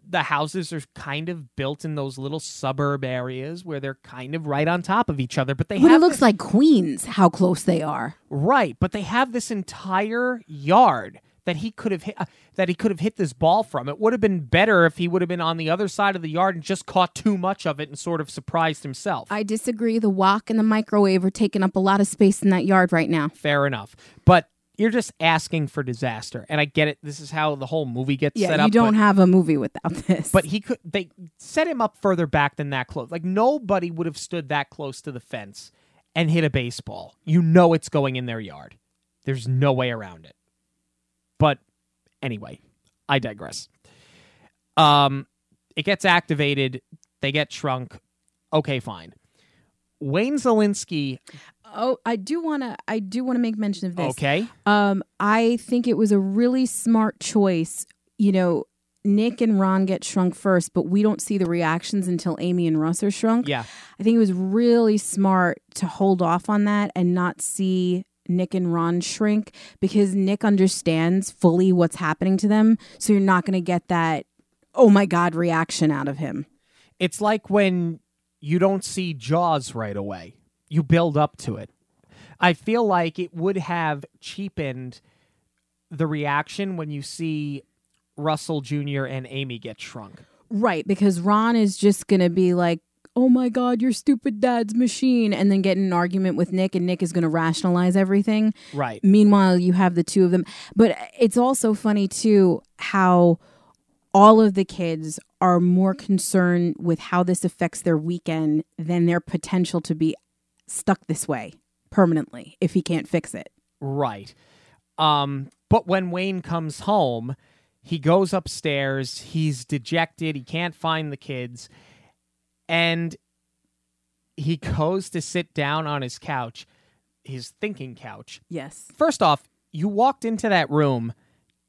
The houses are kind of built in those little suburb areas where they're kind of right on top of each other, but they But it looks this- like Queens how close they are. right, but they have this entire yard that he could have hit, uh, that he could have hit this ball from. It would have been better if he would have been on the other side of the yard and just caught too much of it and sort of surprised himself. I disagree. The wok and the microwave are taking up a lot of space in that yard right now. fair enough. But you're just asking for disaster, and I get it. This is how the whole movie gets Yeah, set up. you don't but, have a movie without this. but he could. They set him up further back than that close. Like nobody would have stood that close to the fence and hit a baseball. You know it's going in their yard. There's no way around it. But anyway, I digress. Um, it gets activated. They get shrunk. Okay, fine. Wayne Szalinski. oh, I do want to I do want to make mention of this. Okay. Um, I think it was a really smart choice. You know, Nick and Ron get shrunk first, but we don't see the reactions until Amy and Russ are shrunk. Yeah. I think it was really smart to hold off on that and not see Nick and Ron shrink because Nick understands fully what's happening to them. So you're not going to get that, oh my God, reaction out of him. It's like when you don't see Jaws right away. You build up to it. I feel like it would have cheapened the reaction when you see Russell Jr. and Amy get shrunk. Right. Because Ron is just going to be like, oh my God, your stupid dad's machine. And then get in an argument with Nick, and Nick is going to rationalize everything. Right. Meanwhile, you have the two of them. But it's also funny, too, how all of the kids are more concerned with how this affects their weekend than their potential to be stuck this way permanently if he can't fix it. Right. Um, but when Wayne comes home, he goes upstairs. He's dejected. He can't find the kids. And he goes to sit down on his couch, his thinking couch. Yes. First off, you walked into that room.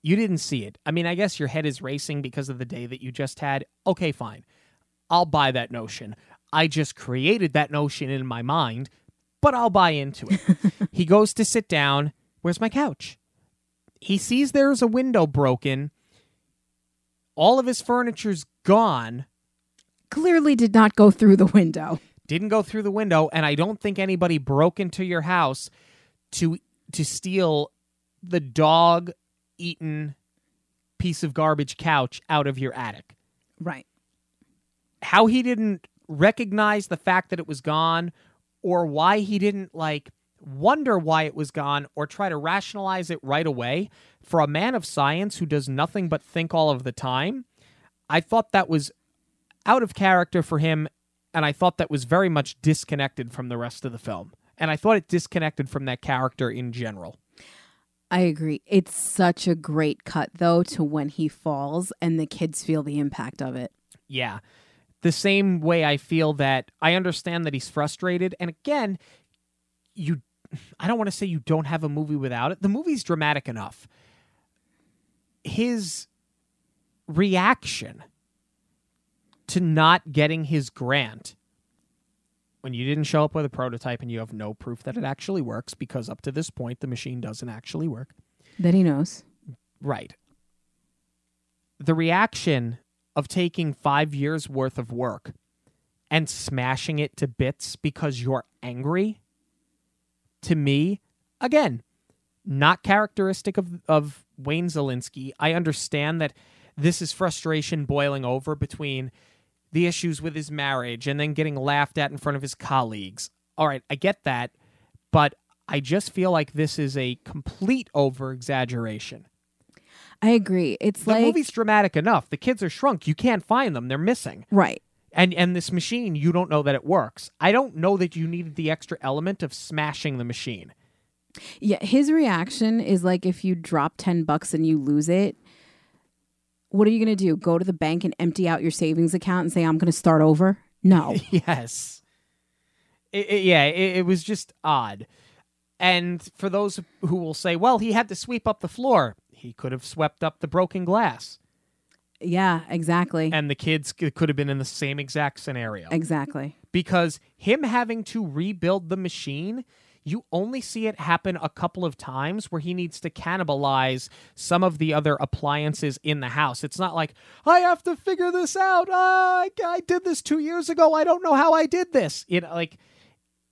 You didn't see it. I mean, I guess your head is racing because of the day that you just had. Okay, fine. I'll buy that notion. I just created that notion in my mind, but I'll buy into it. he goes to sit down. Where's my couch? He sees there's a window broken. All of his furniture's gone. Clearly did not go through the window. Didn't go through the window, and I don't think anybody broke into your house to to steal the dog eaten piece of garbage couch out of your attic. Right. how he didn't recognize the fact that it was gone or why he didn't like wonder why it was gone or try to rationalize it right away for a man of science who does nothing but think all of the time i thought that was out of character for him and i thought that was very much disconnected from the rest of the film and i thought it disconnected from that character in general I agree. It's such a great cut, though, to when he falls and the kids feel the impact of it. Yeah. The same way I feel that I understand that he's frustrated. And again, you I don't want to say you don't have a movie without it. The movie's dramatic enough. His reaction to not getting his grant when you didn't show up with a prototype and you have no proof that it actually works because up to this point the machine doesn't actually work. That he knows. Right. The reaction of taking five years worth of work and smashing it to bits because you're angry, to me, again, not characteristic of, of Wayne Szalinski. I understand that this is frustration boiling over between the issues with his marriage and then getting laughed at in front of his colleagues. All right, I get that, but I just feel like this is a complete over exaggeration. I agree. It's The like movie's dramatic enough. The kids are shrunk. You can't find them. They're missing. right. And and this machine, you don't know that it works. I don't know that you needed the extra element of smashing the machine. Yeah, his reaction is like if you drop 10 bucks and you lose it, what are you going to do? Go to the bank and empty out your savings account and say I'm going to start over? No. yes. It, it- yeah, it, it was just odd. And for those who will say, well, he had to sweep up the floor, he could have swept up the broken glass. Yeah, exactly. And the kids could have been in the same exact scenario. exactly. because him having to rebuild the machine you only see it happen a couple of times where he needs to cannibalize some of the other appliances in the house. It's not like, I have to figure this out. Ah, I, I did this two years ago. I don't know how I did this. It like,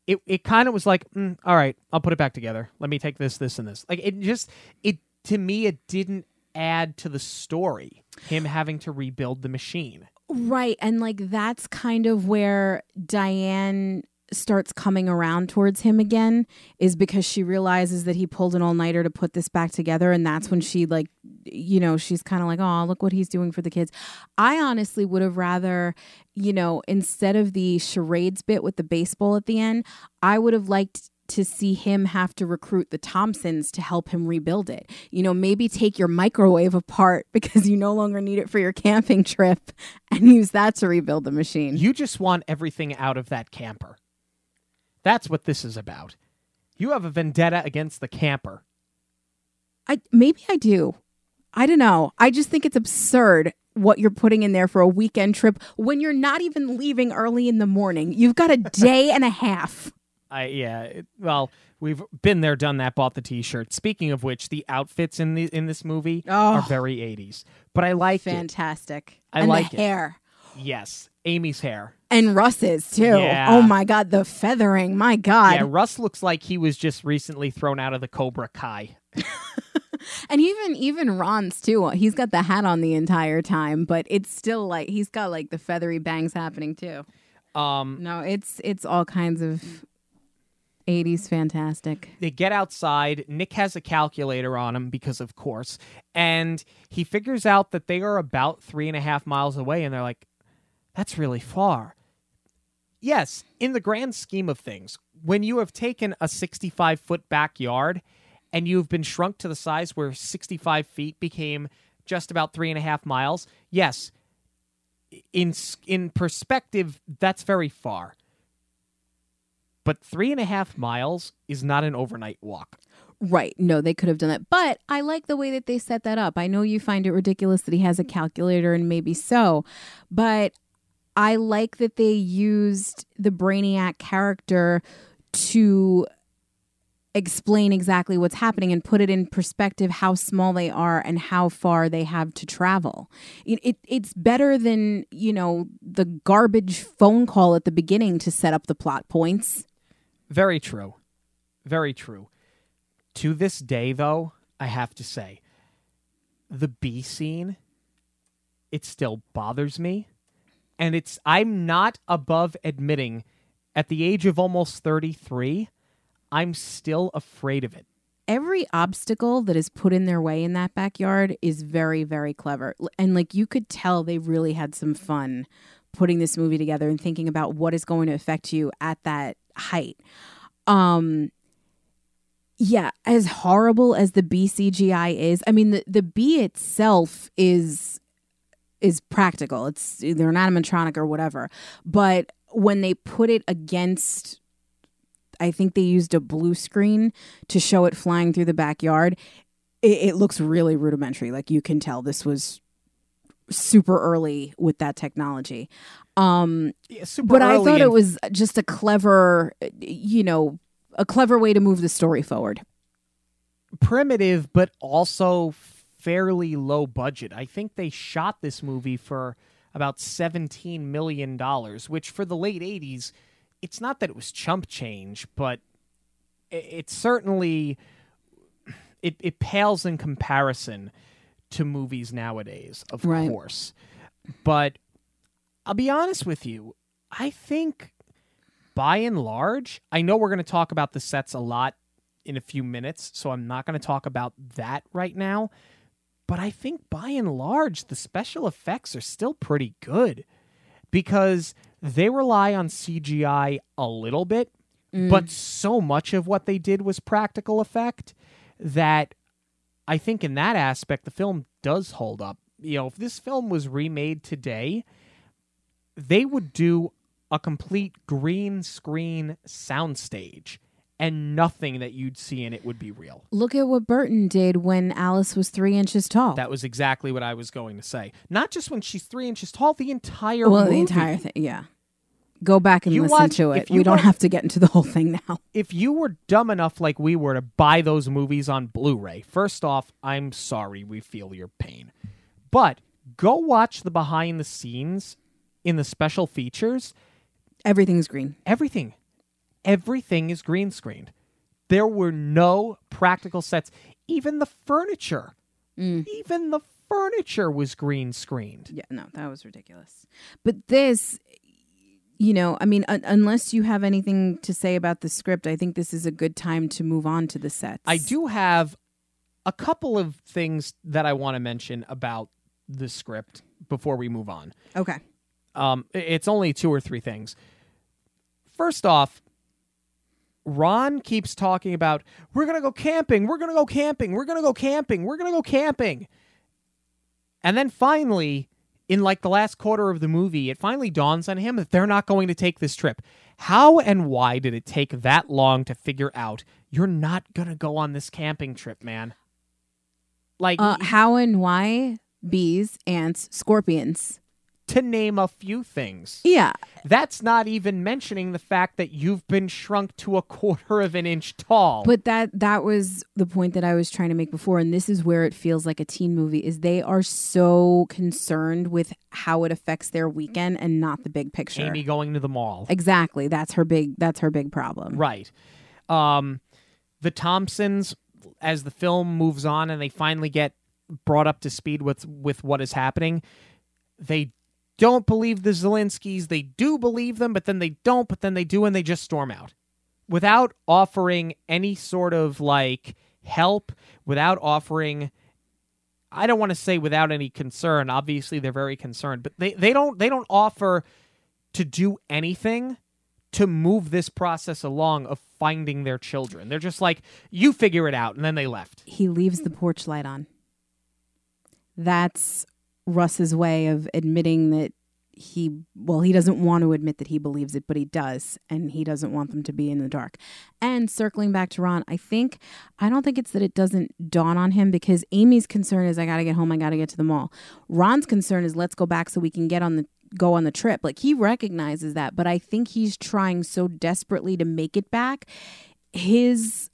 it, it kind of was like, mm, all right, I'll put it back together. Let me take this, this, and this. Like, it just, it, to me, it didn't add to the story, him having to rebuild the machine. Right. And like that's kind of where Diane starts coming around towards him again is because she realizes that he pulled an all-nighter to put this back together and that's when she like you know she's kind of like oh look what he's doing for the kids i honestly would have rather you know instead of the charades bit with the baseball at the end i would have liked to see him have to recruit the Thompsons to help him rebuild it. You know, maybe take your microwave apart because you no longer need it for your camping trip and use that to rebuild the machine. You just want everything out of that camper. That's what this is about. You have a vendetta against the camper. I maybe I do. I don't know. I just think it's absurd what you're putting in there for a weekend trip when you're not even leaving early in the morning. You've got a day and a half. I yeah. It, well, we've been there, done that. Bought the T-shirt. Speaking of which, the outfits in the in this movie Oh. are very 80s, but I like it. Fantastic. I and like the it. hair. Yes, Amy's hair. And Russ's too. Yeah. Oh my god, the feathering. My god. Yeah, Russ looks like he was just recently thrown out of the Cobra Kai. And even even Ron's too. He's got the hat on the entire time, but it's still like he's got like the feathery bangs happening too. Um, No, it's it's all kinds of 80s fantastic. they get outside. Nick has a calculator on him because, of course, and he figures out that they are about three and a half miles away, and they're like, "That's really far." Yes, in the grand scheme of things, when you have taken a 65 foot backyard and you've been shrunk to the size where 65 feet became just about three and a half miles, yes, in in perspective, that's very far. But three and a half miles is not an overnight walk. Right. No, they could have done that. But I like the way that they set that up. I know you find it ridiculous that he has a calculator and maybe so, but I like that they used the Brainiac character to explain exactly what's happening and put it in perspective how small they are and how far they have to travel. It, it it's better than, you know, the garbage phone call at the beginning to set up the plot points. Very true. Very true. To this day, though, I have to say, the bee scene, it still bothers me. And it's, I'm not above admitting, at the age of almost 33, I'm still afraid of it. every obstacle that is put in their way in that backyard is very very clever and like you could tell they really had some fun putting this movie together and thinking about what is going to affect you at that height um yeah as horrible as the bcgi is i mean the, the bee itself is is practical it's they're an animatronic or whatever but when they put it against I think they used a blue screen to show it flying through the backyard. It, it looks really rudimentary. Like you can tell this was super early with that technology. Um, Yeah, super but I thought in- it was just a clever, you know, a clever way to move the story forward. primitive, but also fairly low budget. I think they shot this movie for about $17 million, which for the late 80s, it's not that it was chump change, but it certainly it, it pales in comparison to movies nowadays, of Right. course. But I'll be honest with you, I think by and large, I know we're going to talk about the sets a lot in a few minutes, so I'm not going to talk about that right now. But I think by and large, the special effects are still pretty good because they rely on CGI a little bit, mm. but so much of what they did was practical effect that I think in that aspect, the film does hold up. You know, if this film was remade today, they would do a complete green screen soundstage and nothing that you'd see in it would be real. Look at what Burton did when Alice was three inches tall. That was exactly what I was going to say. Not just when she's three inches tall, the entire well, movie. the entire thing. Yeah. Go back and You listen watch- to it. you We don't have to get into the whole thing now. if you were dumb enough like we were to buy those movies on Blu-ray, first off, I'm sorry we feel your pain. But go watch the behind the scenes in the special features. Everything's green. Everything everything is green screened. There were no practical sets. Even the furniture. Even the furniture was green screened. Yeah, no, that was ridiculous. But this, you know, I mean, un- unless you have anything to say about the script, I think this is a good time to move on to the sets. I do have a couple of things that I want to mention about the script before we move on. Okay. Um, it's only two or three things. First off, Ron keeps talking about we're gonna go camping, we're gonna go camping, we're gonna go camping, we're gonna go camping, and then finally, in like the last quarter of the movie, it finally dawns on him that they're not going to take this trip. How and why did it take that long to figure out you're not gonna go on this camping trip, man? Like Uh, how and why bees, ants, scorpions. To name a few things. Yeah. That's not even mentioning the fact that you've been shrunk to a quarter of an inch tall. But that that was the point that I was trying to make before and this is where it feels like a teen movie is they are so concerned with how it affects their weekend and not the big picture. Amy going to the mall. Exactly. That's her big that's her big problem. Right. Um, the Thompsons, as the film moves on and they finally get brought up to speed with with what is happening, they don't believe the Szalinskis. They do believe them, but then they don't, but then they do, and they just storm out without offering any sort of like help, without offering. I don't want to say without any concern. Obviously, they're very concerned, but they, they don't they don't offer to do anything to move this process along of finding their children. They're just like, you figure it out, and then they left. He leaves the porch light on. That's Russ's way of admitting that he well he doesn't want to admit that he believes it but he does and he doesn't want them to be in the dark. And circling back to ron i think i don't think it's that it doesn't dawn on him because amy's concern is i gotta get home i gotta get to the mall. Ron's concern is let's go back so we can get on the go on the trip. Like he recognizes that but i think he's trying so desperately to make it back. His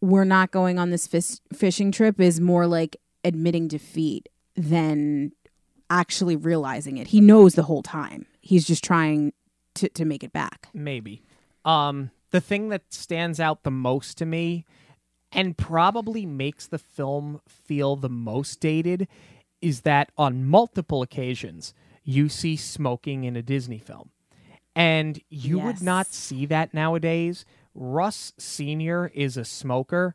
we're not going on this fish, fishing trip is more like admitting defeat than actually realizing it. He knows the whole time. He's just trying to, to make it back. Maybe. Um, the thing that stands out the most to me and probably makes the film feel the most dated is that on multiple occasions you see smoking in a Disney film. And you would not see that nowadays. Russ Sr. is a smoker.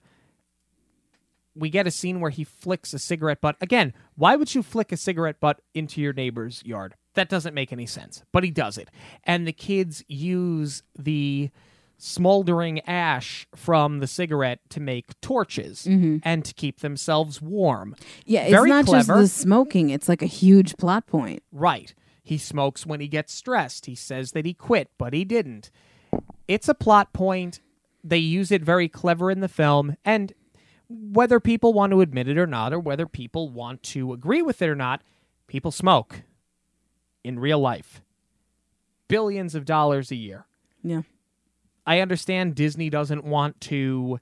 We get a scene where he flicks a cigarette butt. Again, why would you flick a cigarette butt into your neighbor's yard? That doesn't make any sense. But he does it. And the kids use the smoldering ash from the cigarette to make torches mm-hmm. and to keep themselves warm. Yeah, it's Very not clever. just the smoking, it's like a huge plot point. Right. He smokes when he gets stressed. He says that he quit, but he didn't. It's a plot point. They use it very clever in the film, and whether people want to admit it or not, or whether people want to agree with it or not, people smoke in real life. Billions of dollars a year. Yeah. I understand Disney doesn't want to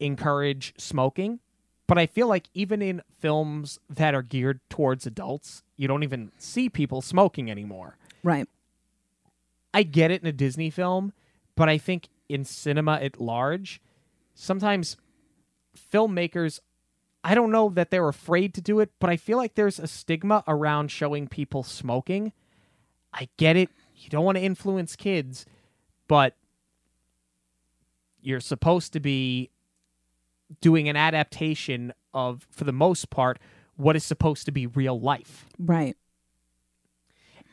encourage smoking, but I feel like even in films that are geared towards adults, you don't even see people smoking anymore. Right. I get it in a Disney film, but I think in cinema at large, sometimes filmmakers, I don't know that they're afraid to do it, but I feel like there's a stigma around showing people smoking. I get it. You don't want to influence kids, but you're supposed to be doing an adaptation of, for the most part, what is supposed to be real life. Right.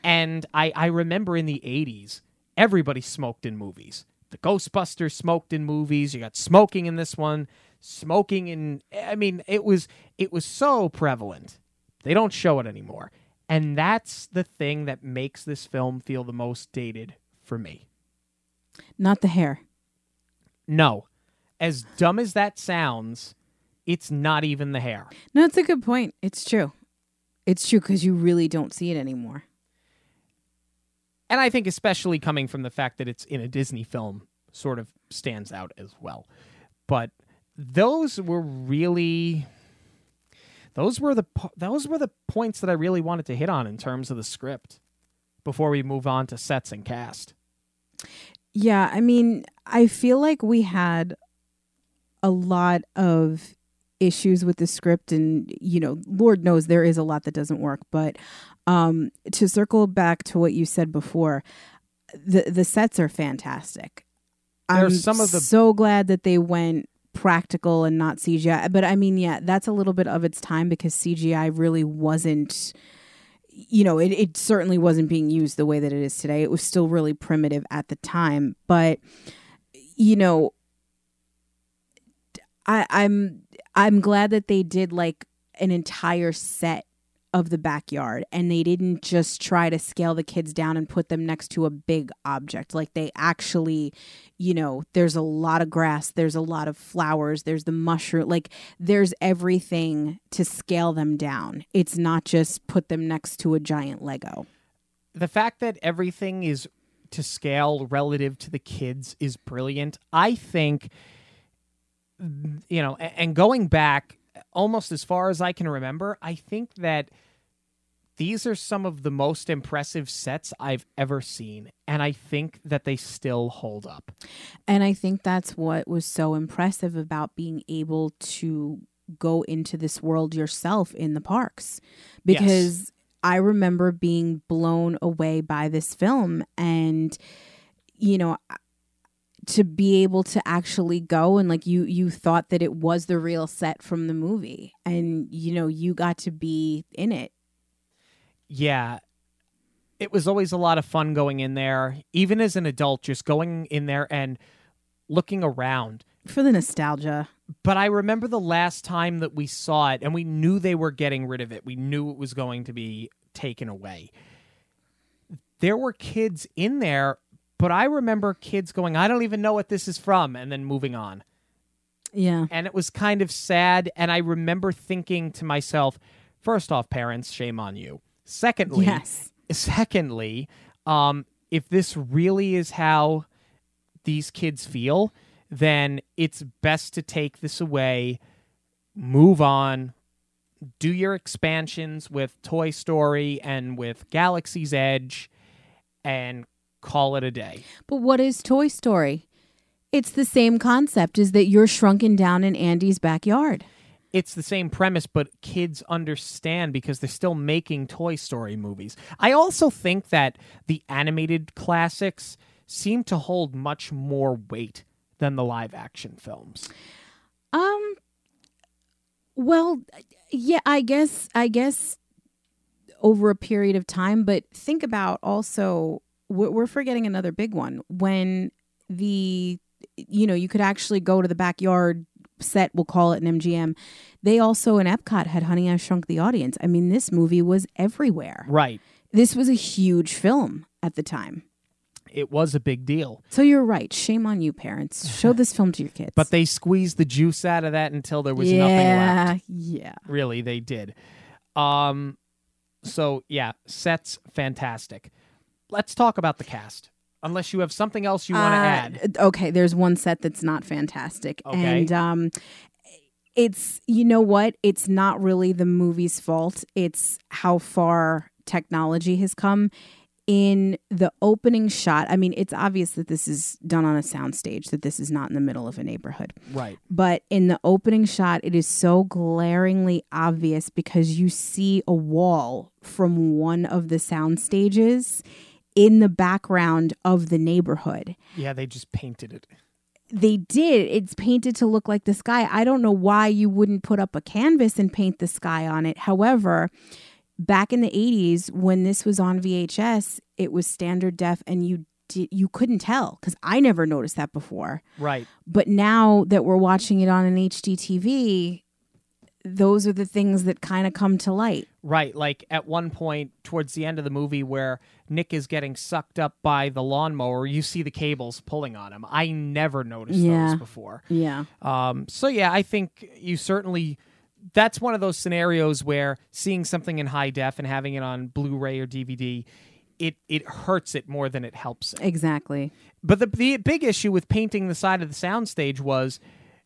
And I, I remember in the 80s, everybody smoked in movies. The Ghostbusters smoked in movies. You got smoking in this one, smoking in I mean, it was it was so prevalent. They don't show it anymore. And that's the thing that makes this film feel the most dated for me. Not the hair. No. as dumb as that sounds, it's not even the hair. No, it's a good point. It's true. It's true because you really don't see it anymore. And I think, especially coming from the fact that it's in a Disney film, sort of stands out as well. But those were really. Those were the those were the points that I really wanted to hit on in terms of the script before we move on to sets and cast. Yeah, I mean, I feel like we had a lot of issues with the script and you know lord knows there is a lot that doesn't work but um to circle back to what you said before the the sets are fantastic i'm some of the- so glad that they went practical and not cgi but i mean yeah that's a little bit of its time because cgi really wasn't you know it, it certainly wasn't being used the way that it is today. It was still really primitive at the time but you know I, I'm I'm glad that they did like an entire set of the backyard and they didn't just try to scale the kids down and put them next to a big object. Like they actually you know there's a lot of grass there's a lot of flowers there's the mushroom like there's everything to scale them down. It's not just put them next to a giant lego. The fact that everything is to scale relative to the kids is brilliant. I think, you know, and going back almost as far as I can remember, I think that these are some of the most impressive sets I've ever seen. And I think that they still hold up. And I think that's what was so impressive about being able to go into this world yourself in the parks. Because I remember being blown away by this film and you know to be able to actually go and like you you thought that it was the real set from the movie and you know you got to be in it. Yeah. It was always a lot of fun going in there, even as an adult, just going in there and looking around. For the nostalgia. but I remember the last time that we saw it and we knew they were getting rid of it. We knew it was going to be taken away. There were kids in there, but I remember kids going, I don't even know what this is from, and then moving on. Yeah. And it was kind of sad. And I remember thinking to myself, first off, parents, shame on you. Secondly, Yes. secondly, um, if this really is how these kids feel, then it's best to take this away, move on, do your expansions with Toy Story and with Galaxy's Edge, and call it a day. But what is Toy Story? It's the same concept is that you're shrunken down in Andy's backyard. It's the same premise, but kids understand because they're still making Toy Story movies. I also think that the animated classics seem to hold much more weight than the live action films. Um well, yeah, I guess I guess over a period of time, but think about also we're, forgetting another big one when the you know, you could actually go to the backyard set, we'll call it an MGM. They also in Epcot had Honey I Shrunk the Audience. I mean, this movie was everywhere. Right. This was a huge film at the time. It was a big deal. So you're right. Shame on you, parents. Show this film to your kids. But they squeezed the juice out of that until there was yeah, nothing left. Yeah. Really, they did. Um so yeah, sets fantastic. Let's talk about the cast. Unless you have something else you want to Uh, add. Okay, there's one set that's not fantastic. Okay. And um it's you know what? It's not really the movie's fault. It's how far technology has come. In the opening shot, I mean, it's obvious that this is done on a soundstage, that this is not in the middle of a neighborhood. Right. But in the opening shot, it is so glaringly obvious because you see a wall from one of the sound stages in the background of the neighborhood. Yeah, they just painted it. They did. It's painted to look like the sky. I don't know why you wouldn't put up a canvas and paint the sky on it. However, back in the 80s when this was on VHS, it was standard def and you di- you couldn't tell cuz I never noticed that before. Right. But now that we're watching it on an HD TV, those are the things that kind of come to light. Right, like at one point towards the end of the movie where Nick is getting sucked up by the lawnmower, you see the cables pulling on him. I never noticed Yeah. those before. Yeah. Um, so yeah, I think you certainly that's one of those scenarios where seeing something in high def and having it on Blu-ray or DVD, it it hurts it more than it helps it. Exactly. But the the big issue with painting the side of the soundstage was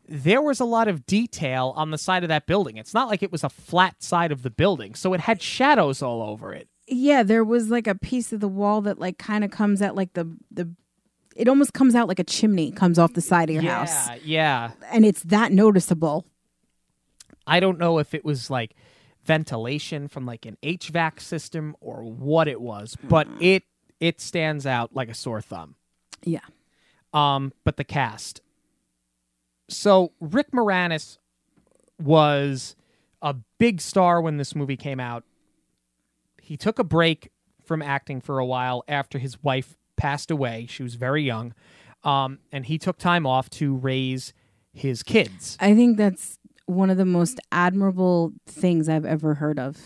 there was a lot of detail on the side of that building. It's not like it was a flat side of the building, so it had shadows all over it. Yeah, there was like a piece of the wall that like kind of comes out like the the it almost comes out like a chimney comes off the side of your yeah, house. Yeah, yeah. And it's that noticeable. I don't know if it was like ventilation from like an HVAC system or what it was, but it it stands out like a sore thumb. Yeah. Um, but the cast. So Rick Moranis was a big star when this movie came out. He took a break from acting for a while after his wife passed away. She was very young. Um, and he took time off to raise his kids. I think that's one of the most admirable things I've ever heard of.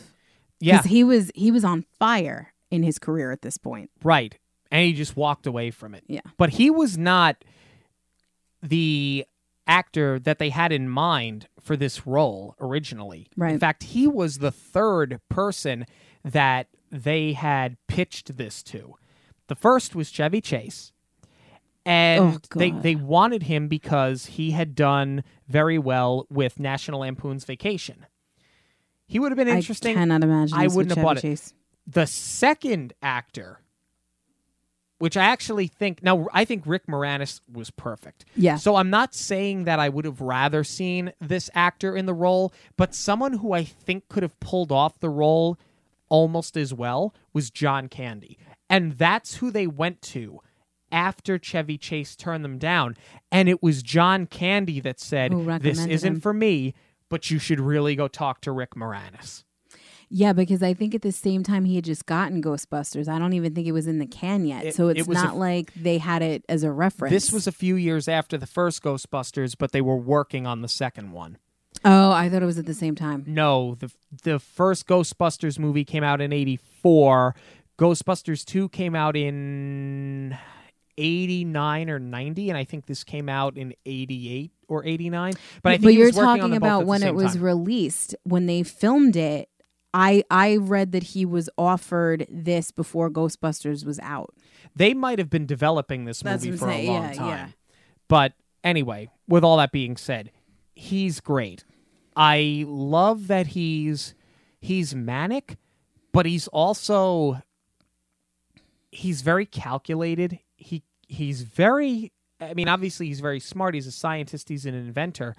Yeah, he was he was on fire in his career at this point. right. And he just walked away from it. Yeah. But he was not the actor that they had in mind for this role originally. Right. In fact, he was the third person that they had pitched this to. The first was Chevy Chase. And Oh, they, they wanted him because he had done very well with National Lampoon's Vacation. He would have been interesting. I cannot imagine. I wouldn't have Chevy bought it. The second actor, which I actually think now I think Rick Moranis was perfect. Yeah. So I'm not saying that I would have rather seen this actor in the role, but someone who I think could have pulled off the role almost as well was John Candy. And that's who they went to after Chevy Chase turned them down. And it was John Candy that said, This isn't him." for me, but you should really go talk to Rick Moranis. Yeah, because I think at the same time he had just gotten Ghostbusters. I don't even think it was in the can yet. It- so it it's was not f- like they had it as a reference. This was a few years after the first Ghostbusters, but they were working on the second one. Oh, I thought it was at the same time. No, the the first Ghostbusters movie came out in 84. Ghostbusters 2 came out in 89 or 90 and I think this came out in 88 or 89. But I think but you're was working on talking them both at about when it was time. released. When they filmed it, I I read that he was offered this before Ghostbusters was out. they might have been developing this That's movie for a long Yeah, time. yeah. But anyway, with all that being said, he's great. I love that he's he's manic, but he's also he's very calculated. He he's very I mean, obviously he's very smart. He's a scientist, he's an inventor,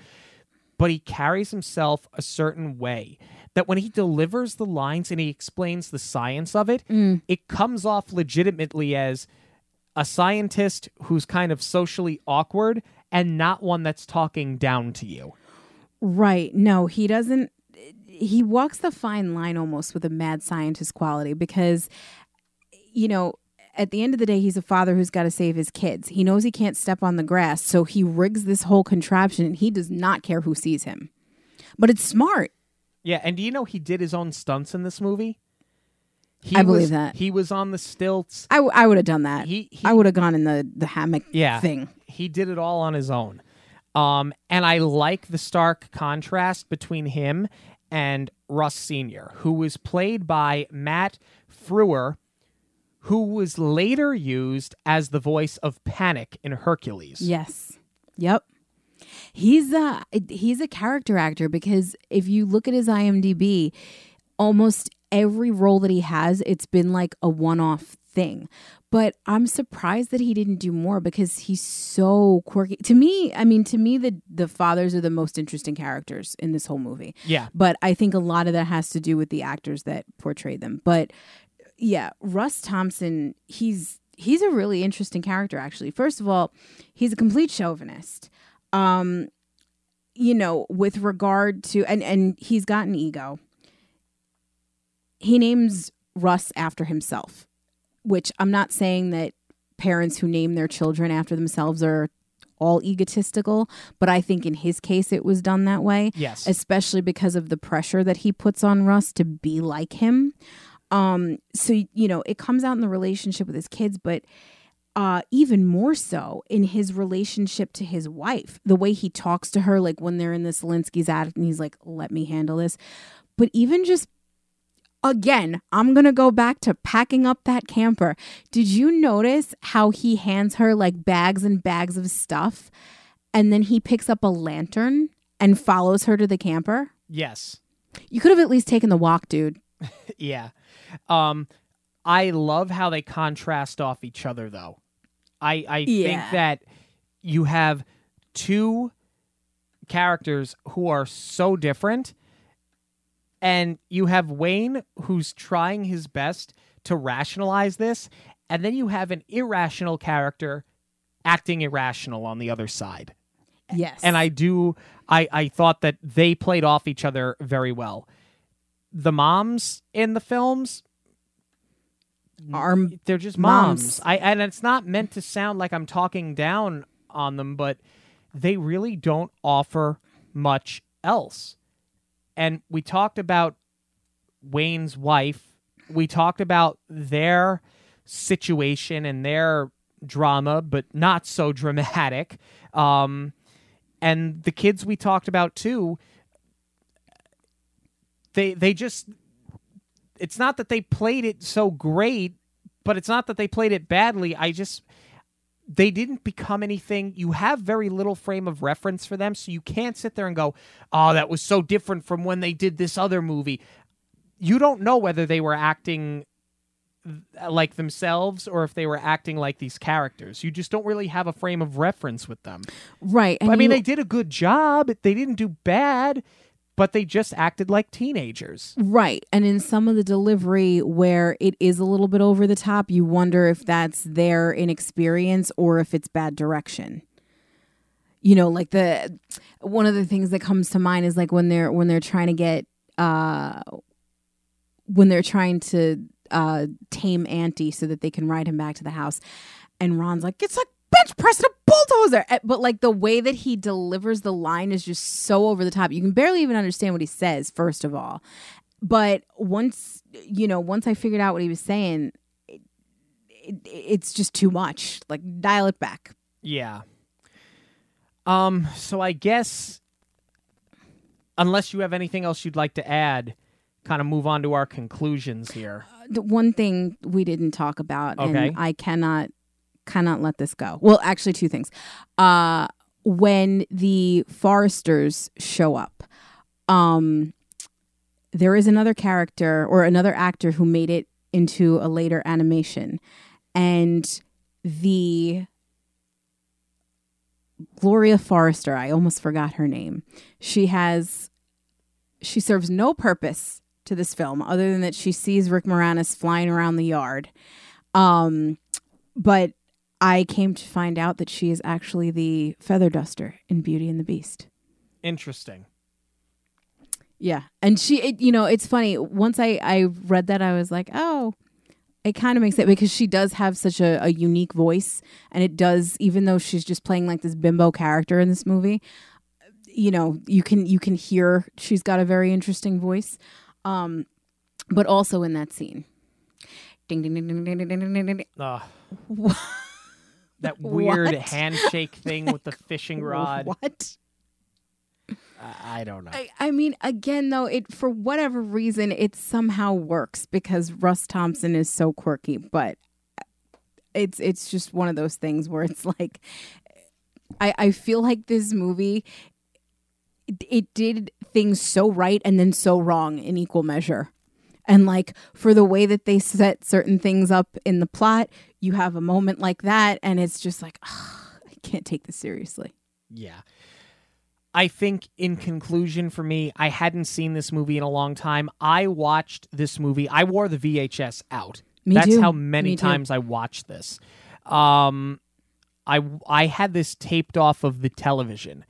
but he carries himself a certain way that when he delivers the lines and he explains the science of it, mm. it comes off legitimately as a scientist who's kind of socially awkward and not one that's talking down to you. Right. No, he doesn't. He walks the fine line almost with a mad scientist quality because, you know, at the end of the day, he's a father who's got to save his kids. He knows he can't step on the grass, so he rigs this whole contraption and he does not care who sees him. But it's smart. Yeah, and do you know he did his own stunts in this movie? He I believe was- that. He was on the stilts. I, w- I would have done that. He, he I would have gone in the, the hammock yeah, thing. He did it all on his own. Um, and I like the stark contrast between him and Russ Sr., who was played by Matt Frewer, who was later used as the voice of Panic in Hercules. Yes. Yep. He's a he's a character actor because if you look at his IMDb, almost every role that he has, it's been like a one-off thing. But I'm surprised that he didn't do more because he's so quirky. To me, I mean, to me the the fathers are the most interesting characters in this whole movie. Yeah. But I think a lot of that has to do with the actors that portrayed them. But yeah, Russ Thompson, he's he's a really interesting character actually. First of all, he's a complete chauvinist. Um you know, with regard to and and he's got an ego. He names Russ after himself, which I'm not saying that parents who name their children after themselves are all egotistical, but I think in his case it was done that way. Yes. Especially because of the pressure that he puts on Russ to be like him. Um so you know, it comes out in the relationship with his kids, but uh, even more so in his relationship to his wife, the way he talks to her, like when they're in the Szalinski's attic and he's like, let me handle this. But even just again, I'm going to go back to packing up that camper. Did you notice how he hands her like bags and bags of stuff and then he picks up a lantern and follows her to the camper? yes. You could have at least taken the walk, dude. Yeah. Um I love how they contrast off each other though. I I think that you have two characters who are so different and you have Wayne who's trying his best to rationalize this and then you have an irrational character acting irrational on the other side. Yes. And I do I I thought that they played off each other very well. The moms in the films are they're just Moms. moms. I and it's not meant to sound like I'm talking down on them, but they really don't offer much else. And we talked about Wayne's wife. We talked about their situation and their drama, but not so dramatic. Um, and the kids we talked about too. They they just it's not that they played it so great, but it's not that they played it badly. I just they didn't become anything. You have very little frame of reference for them, so you can't sit there and go, "Oh, that was so different from when they did this other movie." You don't know whether they were acting uh, like themselves or if they were acting like these characters. You just don't really have a frame of reference with them. right. I mean, you- they did a good job. They didn't do bad, but they just acted like teenagers. Right. And in some of the delivery where it is a little bit over the top, you wonder if that's their inexperience or if it's bad direction. You know, like the one of the things that comes to mind is like when they're when they're trying to get uh when they're trying to uh tame Anty so that they can ride him back to the house. And Ron's like, it's like bench pressing a bulldozer. Eh, But like the way that he delivers the line is just so over the top. You can barely even understand what he says, first of all. But once, you know, once I figured out what he was saying, it, it, it's just too much. Like, dial it back. Yeah. Um, so I guess unless you have anything else you'd like to add, kind of move on to our conclusions here. The one thing we didn't talk about, Okay. and I cannot cannot let this go. Well, actually, two things. Uh, when the Forresters show up, um, there is another character or another actor who made it into a later animation, and the Gloria Forrester. I almost forgot her name. She has she serves no purpose to this film other than that she sees Rick Moranis flying around the yard. Um, but I came to find out that she is actually the feather duster in Beauty and the Beast. Interesting. Yeah, and she, it, you know, it's funny. Once I I read that, I was like, oh, it kind of makes it because she does have such a, a unique voice, and it does, even though she's just playing like this bimbo character in this movie. You know, you can you can hear she's got a very interesting voice, um, but also in that scene. Ding ding ding ding ding ding ding ding. ding. Ugh. that weird What? handshake thing with the fishing rod. What? I, don't know. I, I mean, again, though, it for whatever reason, it somehow works because Russ Thompson is so quirky. But it's it's just one of those things where it's like, I I feel like this movie, it, it did things so right and then so wrong in equal measure. And like for the way that they set certain things up in the plot, you have a moment like that, and it's just like, "Ah, I can't take this seriously. Yeah. I think, in conclusion, for me, I hadn't seen this movie in a long time. I watched this movie. I wore the VHS out. Me That's too. how many Me too. times I watched this. Um, I I had this taped off of the television.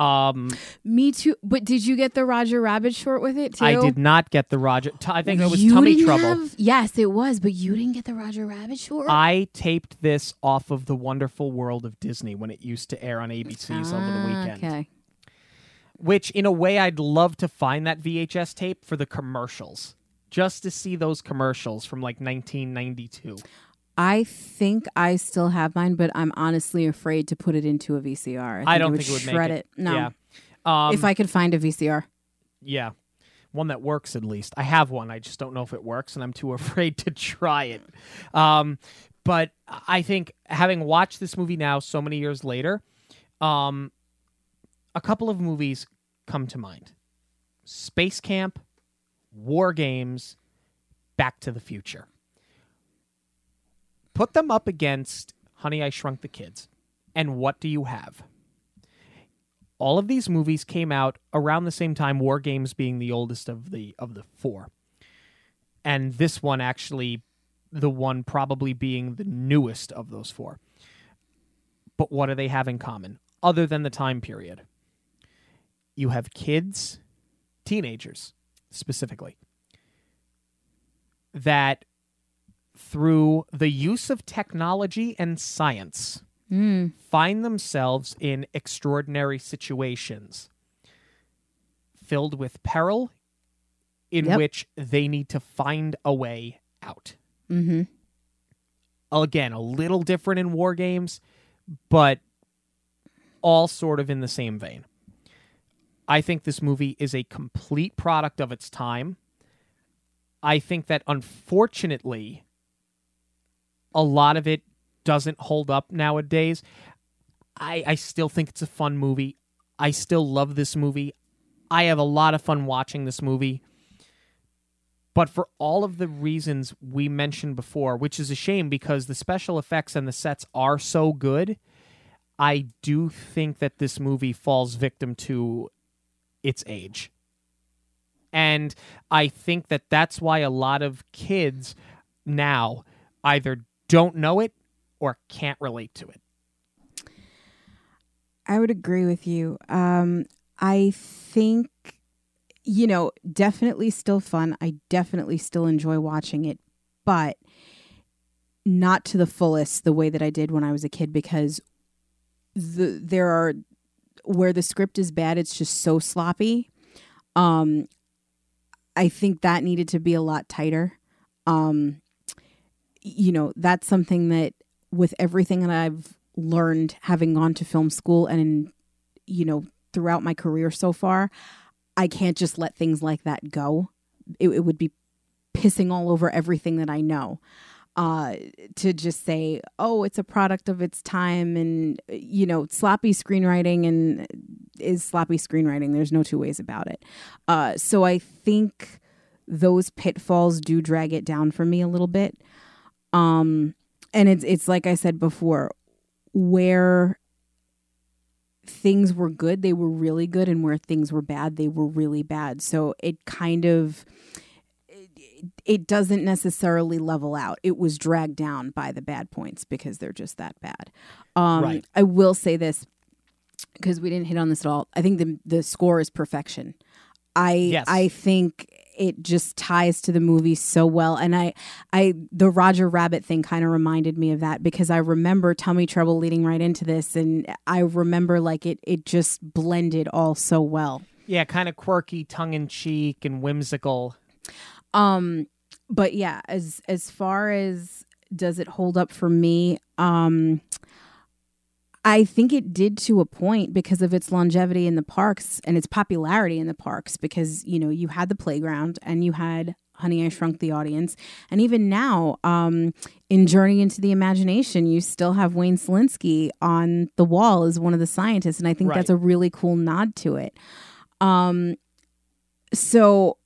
Um, Me too. But did you get the Roger Rabbit short with it too? I did not get the Roger. T- I think it was You Tummy Trouble. have- yes, it was. But you didn't get the Roger Rabbit short. I taped this off of the Wonderful World of Disney when it used to air on ABCs over the Ah, weekend. Okay. Which, in a way, I'd love to find that VHS tape for the commercials, just to see those commercials from like 1992. I think I still have mine, but I'm honestly afraid to put it into a VCR. I, think don't it think it would shred make it. No. Yeah. Um, if I could find a VCR. Yeah. One that works at least. I have one. I just don't know if it works and I'm too afraid to try it. Um, but I think having watched this movie now so many years later, um, a couple of movies come to mind. Space Camp, War Games, Back to the Future. Put them up against Honey I Shrunk the Kids. And what do you have? all of these movies came out around the same time war games being the oldest of the of the four and this one actually the one probably being the newest of those four but what do they have in common other than the time period you have kids teenagers specifically that through the use of technology and science Mm. find themselves in extraordinary situations filled with peril in Yep. which they need to find a way out. Mm-hmm. Again, a little different in war games, but all sort of in the same vein. I think this movie is a complete product of its time. I think that unfortunately, a lot of it doesn't hold up nowadays. I, I still think it's a fun movie. I still love this movie. I have a lot of fun watching this movie. But for all of the reasons we mentioned before, which is a shame because the special effects and the sets are so good, I do think that this movie falls victim to its age. And I think that that's why a lot of kids now either don't know it or can't relate to it. I would agree with you. Um, I think, you know, definitely still fun. I definitely still enjoy watching it, but not to the fullest the way that I did when I was a kid because the there are where the script is bad, it's just so sloppy. Um, I think that needed to be a lot tighter. Um, you know, that's something that with everything that I've learned having gone to film school and in, you know throughout my career so far i can't just let things like that go. It, it would be pissing all over everything that i know. Uh to just say oh it's a product of its time and you know sloppy screenwriting and is sloppy screenwriting. There's no two ways about it. Uh so i think those pitfalls do drag it down for me a little bit um and it's it's like I said before, where things were good, they were really good, and where things were bad, they were really bad. So it kind of it, it doesn't necessarily level out. It was dragged down by the bad points because they're just that bad. Um, Right. I will say this because we didn't hit on this at all. I think the the score is perfection. I Yes. I think it just ties to the movie so well and I I the Roger Rabbit thing kind of reminded me of that because I remember Tummy Trouble leading right into this and I remember like it it just blended all so well. Yeah, kind of quirky, tongue in cheek, and whimsical. Um but yeah, as as far as does it hold up for me, um I think it did to a point because of its longevity in the parks and its popularity in the parks because you know you had the playground and you had Honey I Shrunk the Audience and even now um in Journey into the Imagination you still have Wayne Szalinski on the wall as one of the scientists and I think Right. that's a really cool nod to it. Um so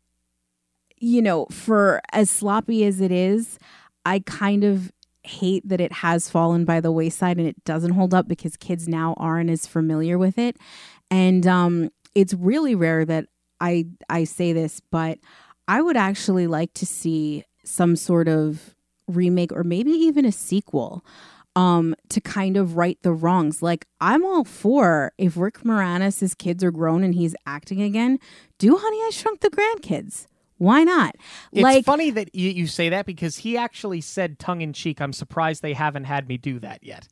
you know for as sloppy as it is I kind of hate that it has fallen by the wayside and it doesn't hold up because kids now aren't as familiar with it. And um it's really rare that I I say this, but I would actually like to see some sort of remake or maybe even a sequel um, to kind of right the wrongs. Like, I'm all for if Rick Moranis' kids are grown and he's acting again, do Honey, I Shrunk the Grandkids. Why not? It's like, funny that you, you say that because he actually said tongue in cheek, I'm surprised they haven't had me do that yet.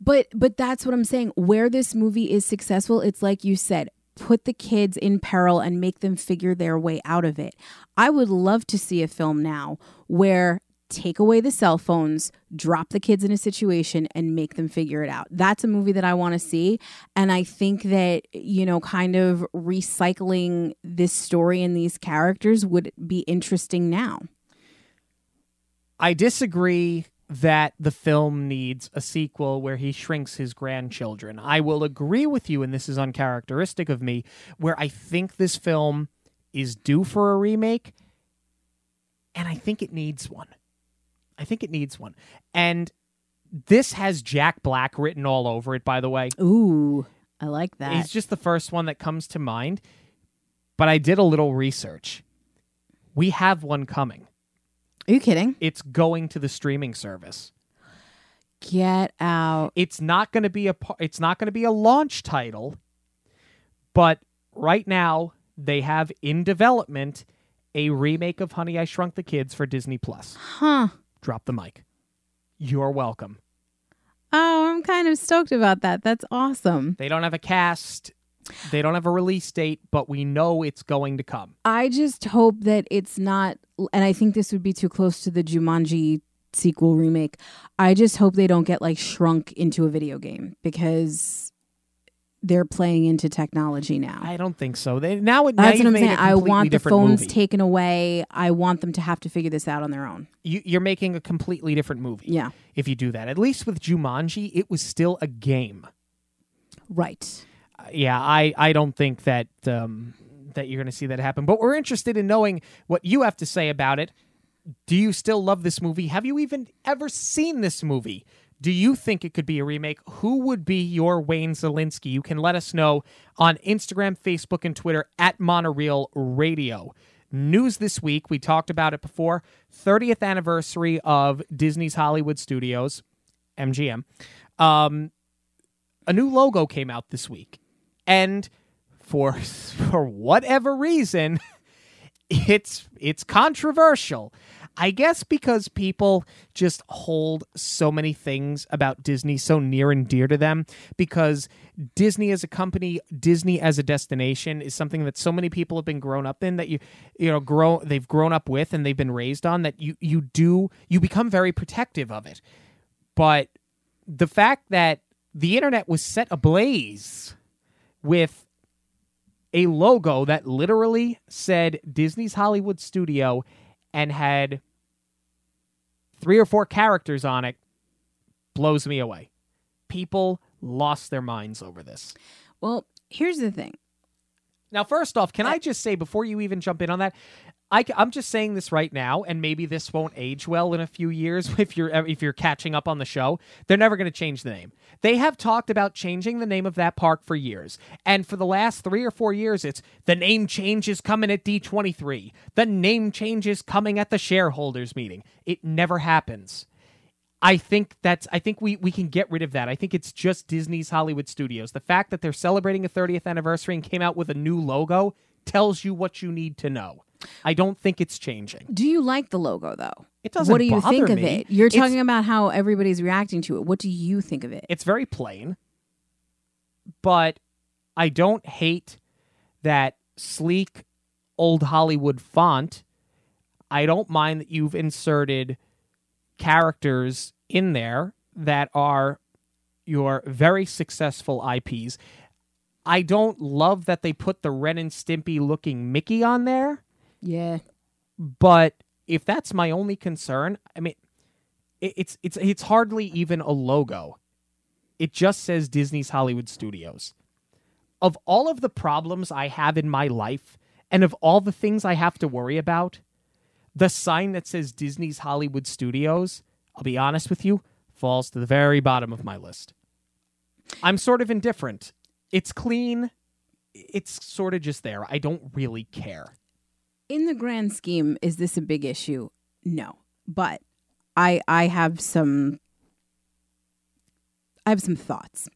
but but that's what I'm saying. Where this movie is successful, it's like you said, put the kids in peril and make them figure their way out of it. I would love to see a film now where take away the cell phones, drop the kids in a situation and make them figure it out. That's a movie that I want to see and I think that you know kind of recycling this story and these characters would be interesting now. I disagree that the film needs a sequel where he shrinks his grandchildren. I will agree with you, and this is uncharacteristic of me, where I think this film is due for a remake, and I think it needs one. I think it needs one. And this has Jack Black written all over it, by the way. Ooh, I like that. He's just the first one that comes to mind. But I did a little research. We have one coming. Are you kidding? It's going to the streaming service. Get out. It's not going to be a it's not going to be a launch title, but right now they have in development a remake of Honey I Shrunk the Kids for Disney Plus. Huh. Drop the mic. You're welcome. Oh, I'm kind of stoked about that. That's awesome. They don't have a cast, they don't have a release date, but we know it's going to come. I just hope that it's not, and I think this would be too close to the Jumanji sequel remake. I just hope they don't get like shrunk into a video game because they're playing into technology now. I don't think so. They now now That's what I'm saying. I want the phones movie. taken away. I want them to have to figure this out on their own. you, you're making a completely different movie. Yeah. If you do that, at least with Jumanji, it was still a game. Right. Uh, yeah, I, I don't think that um, that you're going to see that happen. But we're interested in knowing what you have to say about it. Do you still love this movie? Have you even ever seen this movie? Do you think it could be a remake? Who would be your Wayne Szalinski? You can let us know on Instagram, Facebook, and Twitter at Monorail Radio. News this week, we talked about it before 30th anniversary of Disney's Hollywood Studios, MGM. Um, a new logo came out this week. And for for whatever reason, it's it's controversial. I guess because people just hold so many things about Disney so near and dear to them because Disney as a company, Disney as a destination is something that so many people have been grown up in that you you know grow they've grown up with and they've been raised on that you you do you become very protective of it. But the fact that the internet was set ablaze with a logo that literally said Disney's Hollywood Studio and had three or four characters on it blows me away. People lost their minds over this. Well, here's the thing. Now, first off, can I just say before you even jump in on that, I, am just saying this right now, and maybe this won't age well in a few years if you're if you're catching up on the show. They're never going to change the name. They have talked about changing the name of that park for years, and for the last three or four years, it's the name change is coming at D23. The name change is coming at the shareholders meeting. It never happens. I think that's I think we we can get rid of that. I think it's just Disney's Hollywood Studios. The fact that they're celebrating a 30th anniversary and came out with a new logo tells you what you need to know. I don't think it's changing. Do you like the logo though? It doesn't What do you think of it? You're It's- talking about how everybody's reacting to it. What do you think of it? It's very plain, but I don't hate that sleek old Hollywood font. I don't mind that you've inserted characters in there that are your very successful IPs. I don't love that they put the Ren and Stimpy looking Mickey on there, yeah. but if that's my only concern, I mean, it's it's it's hardly even a logo. It just says Disney's Hollywood Studios. Of all of the problems I have in my life, and of all the things I have to worry about, the sign that says Disney's Hollywood Studios, I'll be honest with you, falls to the very bottom of my list. I'm sort of indifferent. It's clean. It's sort of just there. I don't really care. In the grand scheme, is this a big issue? No. But I I have some I have some thoughts.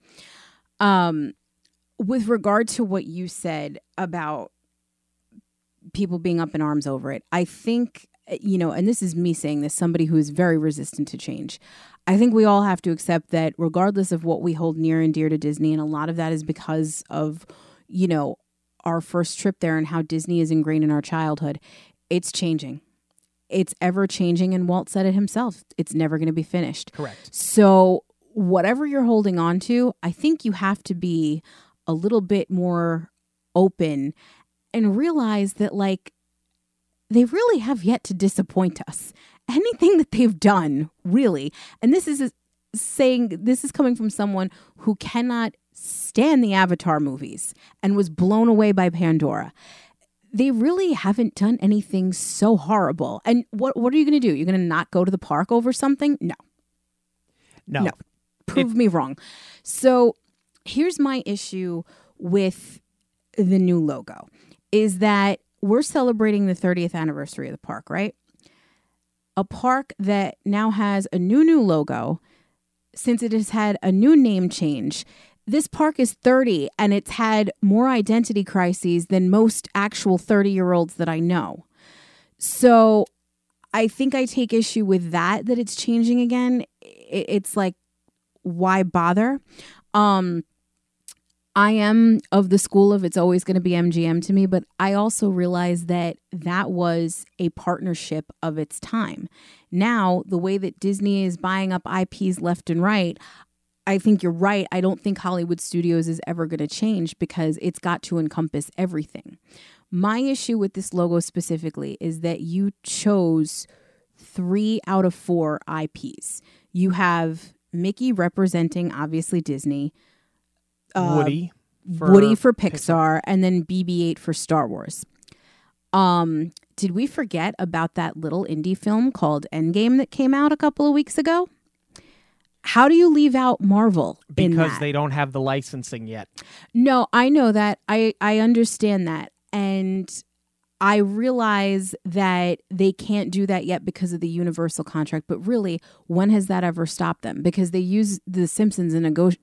Um, with regard to what you said about people being up in arms over it, I think you know, and this is me saying this, somebody who is very resistant to change. I think we all have to accept that regardless of what we hold near and dear to Disney, and a lot of that is because of, you know, our first trip there and how Disney is ingrained in our childhood, it's changing. It's ever changing. And Walt said it himself it's never going to be finished. Correct. So, whatever you're holding on to, I think you have to be a little bit more open and realize that, like, they really have yet to disappoint us. Anything that they've done, really, and this is saying this is coming from someone who cannot stand the Avatar movies and was blown away by Pandora. They really haven't done anything so horrible. And what what are you going to do? You're going to not go to the park over something? No. No. No. Prove me wrong. So, here's my issue with the new logo is that we're celebrating the 30th anniversary of the park, right? A park that now has a new, new logo since it has had a new name change. This park is 30 and it's had more identity crises than most actual 30 year olds that I know. So I think I take issue with that, that it's changing again. It's like, why bother? Um, I am of the school of it's always going to be MGM to me, but I also realize that that was a partnership of its time. Now, the way that Disney is buying up IPs left and right, I think you're right. I don't think Hollywood Studios is ever going to change because it's got to encompass everything. My issue with this logo specifically is that you chose three out of four IPs. You have Mickey representing obviously Disney uh, Woody. For Woody for Pixar, Pixar, and then BB-8 for Star Wars. Um, did we forget about that little indie film called Endgame that came out a couple of weeks ago? How do you leave out Marvel? Because they don't have the licensing yet. No, I know that. I I understand that, and I realize that they can't do that yet because of the Universal contract. But really, when has that ever stopped them? Because they use the Simpsons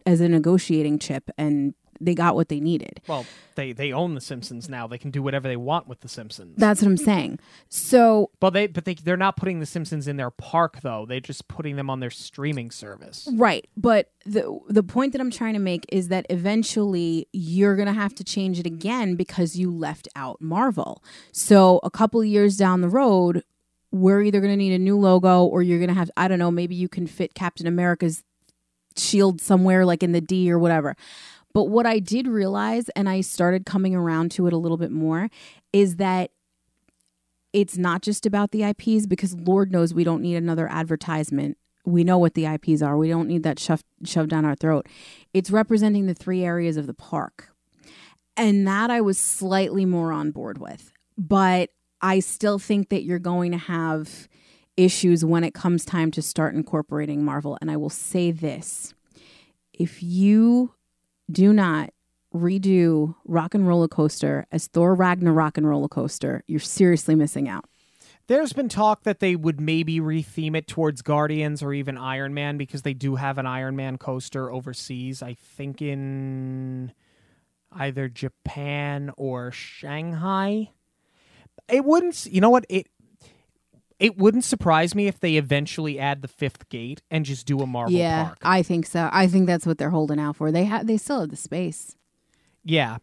as a negotiating chip, and they got what they needed. Well, they they own the Simpsons now. They can do whatever they want with the Simpsons. That's what I'm saying. So, but they but they they're not putting the Simpsons in their park though. They're just putting them on their streaming service. Right. But the the point that I'm trying to make is that eventually you're going to have to change it again because you left out Marvel. So, a couple years down the road, we're either going to need a new logo or you're going to have I don't know, maybe you can fit Captain America's shield somewhere like in the D or whatever. But what I did realize, and I started coming around to it a little bit more, is that it's not just about the IPs because Lord knows we don't need another advertisement. We know what the IPs are. We don't need that shoved, shoved down our throat. It's representing the three areas of the park. And that I was slightly more on board with. But I still think that you're going to have issues when it comes time to start incorporating Marvel. And I will say this if you do not redo Rock and Roller Coaster as Thor Ragnarok and Roller Coaster, you're seriously missing out. There's been talk that they would maybe retheme it towards Guardians or even Iron Man because they do have an Iron Man coaster overseas. I think in either Japan or Shanghai. It wouldn't, you know what? It it wouldn't surprise me if they eventually add the fifth gate and just do a Marvel yeah, park. I think so. I think that's what they're holding out for. They have they still have the space. Yeah.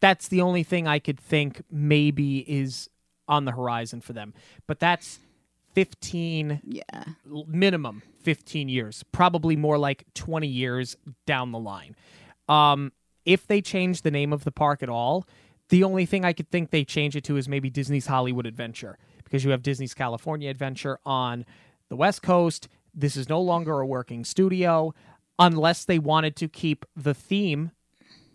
That's the only thing I could think maybe is on the horizon for them. But that's 15 yeah minimum 15 years probably more like 20 years down the line um if they change the name of the park at all the only thing i could think they change it to is maybe disney's hollywood adventure because you have Disney's California Adventure on the West Coast. This is no longer a working studio unless they wanted to keep the theme,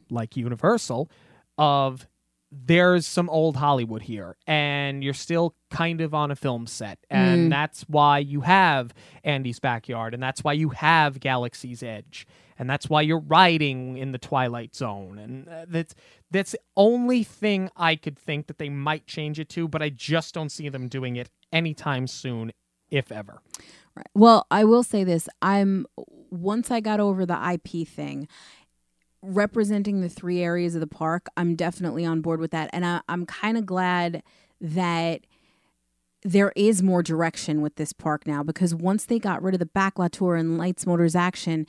like Universal, of there's some old Hollywood here, and you're still kind of on a film set. And mm. that's why you have Andy's Backyard, and that's why you have Galaxy's Edge, and that's why you're riding in the Twilight Zone. And uh, that's that's the only thing I could think that they might change it to, but I just don't see them doing it anytime soon, if ever. Right. Well, I will say this. I'm once I got over the IP thing, representing the three areas of the park, I'm definitely on board with that. And I, I'm kind of glad that there is more direction with this park now because once they got rid of the backlot tour and Lights Motors Action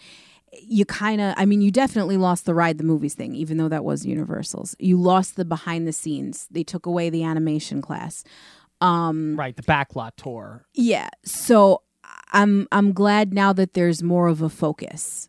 you kind of i mean you definitely lost the ride the movies thing even though that was universal's you lost the behind the scenes they took away the animation class um Right, the backlot tour. yeah so i'm i'm glad now that there's more of a focus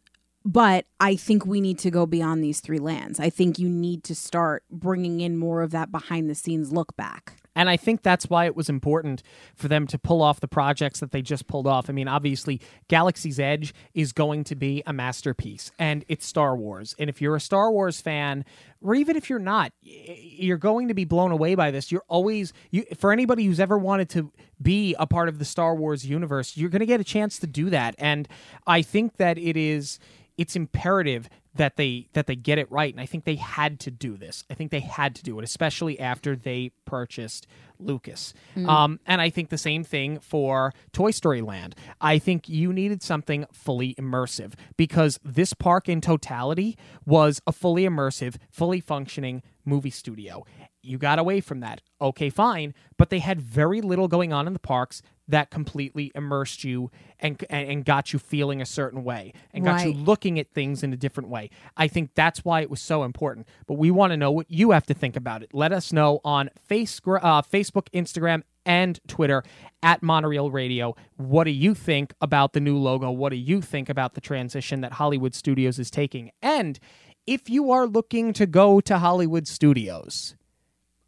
but i think we need to go beyond these three lands i think you need to start bringing in more of that behind the scenes look back And I think that's why it was important for them to pull off the projects that they just pulled off. I mean, obviously, Galaxy's Edge is going to be a masterpiece, and it's Star Wars. And if you're a Star Wars fan, or even if you're not, you're going to be blown away by this. You're always you for anybody who's ever wanted to be a part of the Star Wars universe, you're going to get a chance to do that. And I think that it is it's imperative that they that they get it right and i think they had to do this. I think they had to do it especially after they purchased lucas. Um, and i think the same thing for toy story land. I think you needed something fully immersive because this park in totality was a fully immersive fully functioning movie studio. You got away from that. Okay fine but they had very little going on in the parks that completely immersed you and and, and got you feeling a certain way and got you looking at things in a different way. I think that's why it was so important. But we want to know what you have to think about it. Let us know on face, uh, Facebook, Instagram, and Twitter at Monorail Radio. What do you think about the new logo? What do you think about the transition that Hollywood Studios is taking? And if you are looking to go to Hollywood Studios,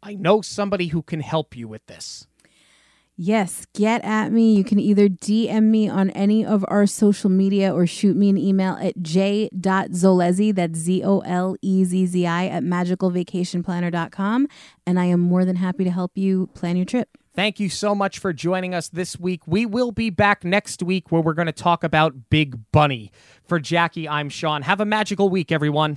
I know somebody who can help you with this. Yes, get at me. You can either DM me on any of our social media or shoot me an email at j.zolezzi, that's Z O L E Z Z I, at magicalvacationplanner.com. And I am more than happy to help you plan your trip. Thank you so much for joining us this week. We will be back next week where we're going to talk about Big Bunny. For Jackie, I'm Sean. Have a magical week, everyone.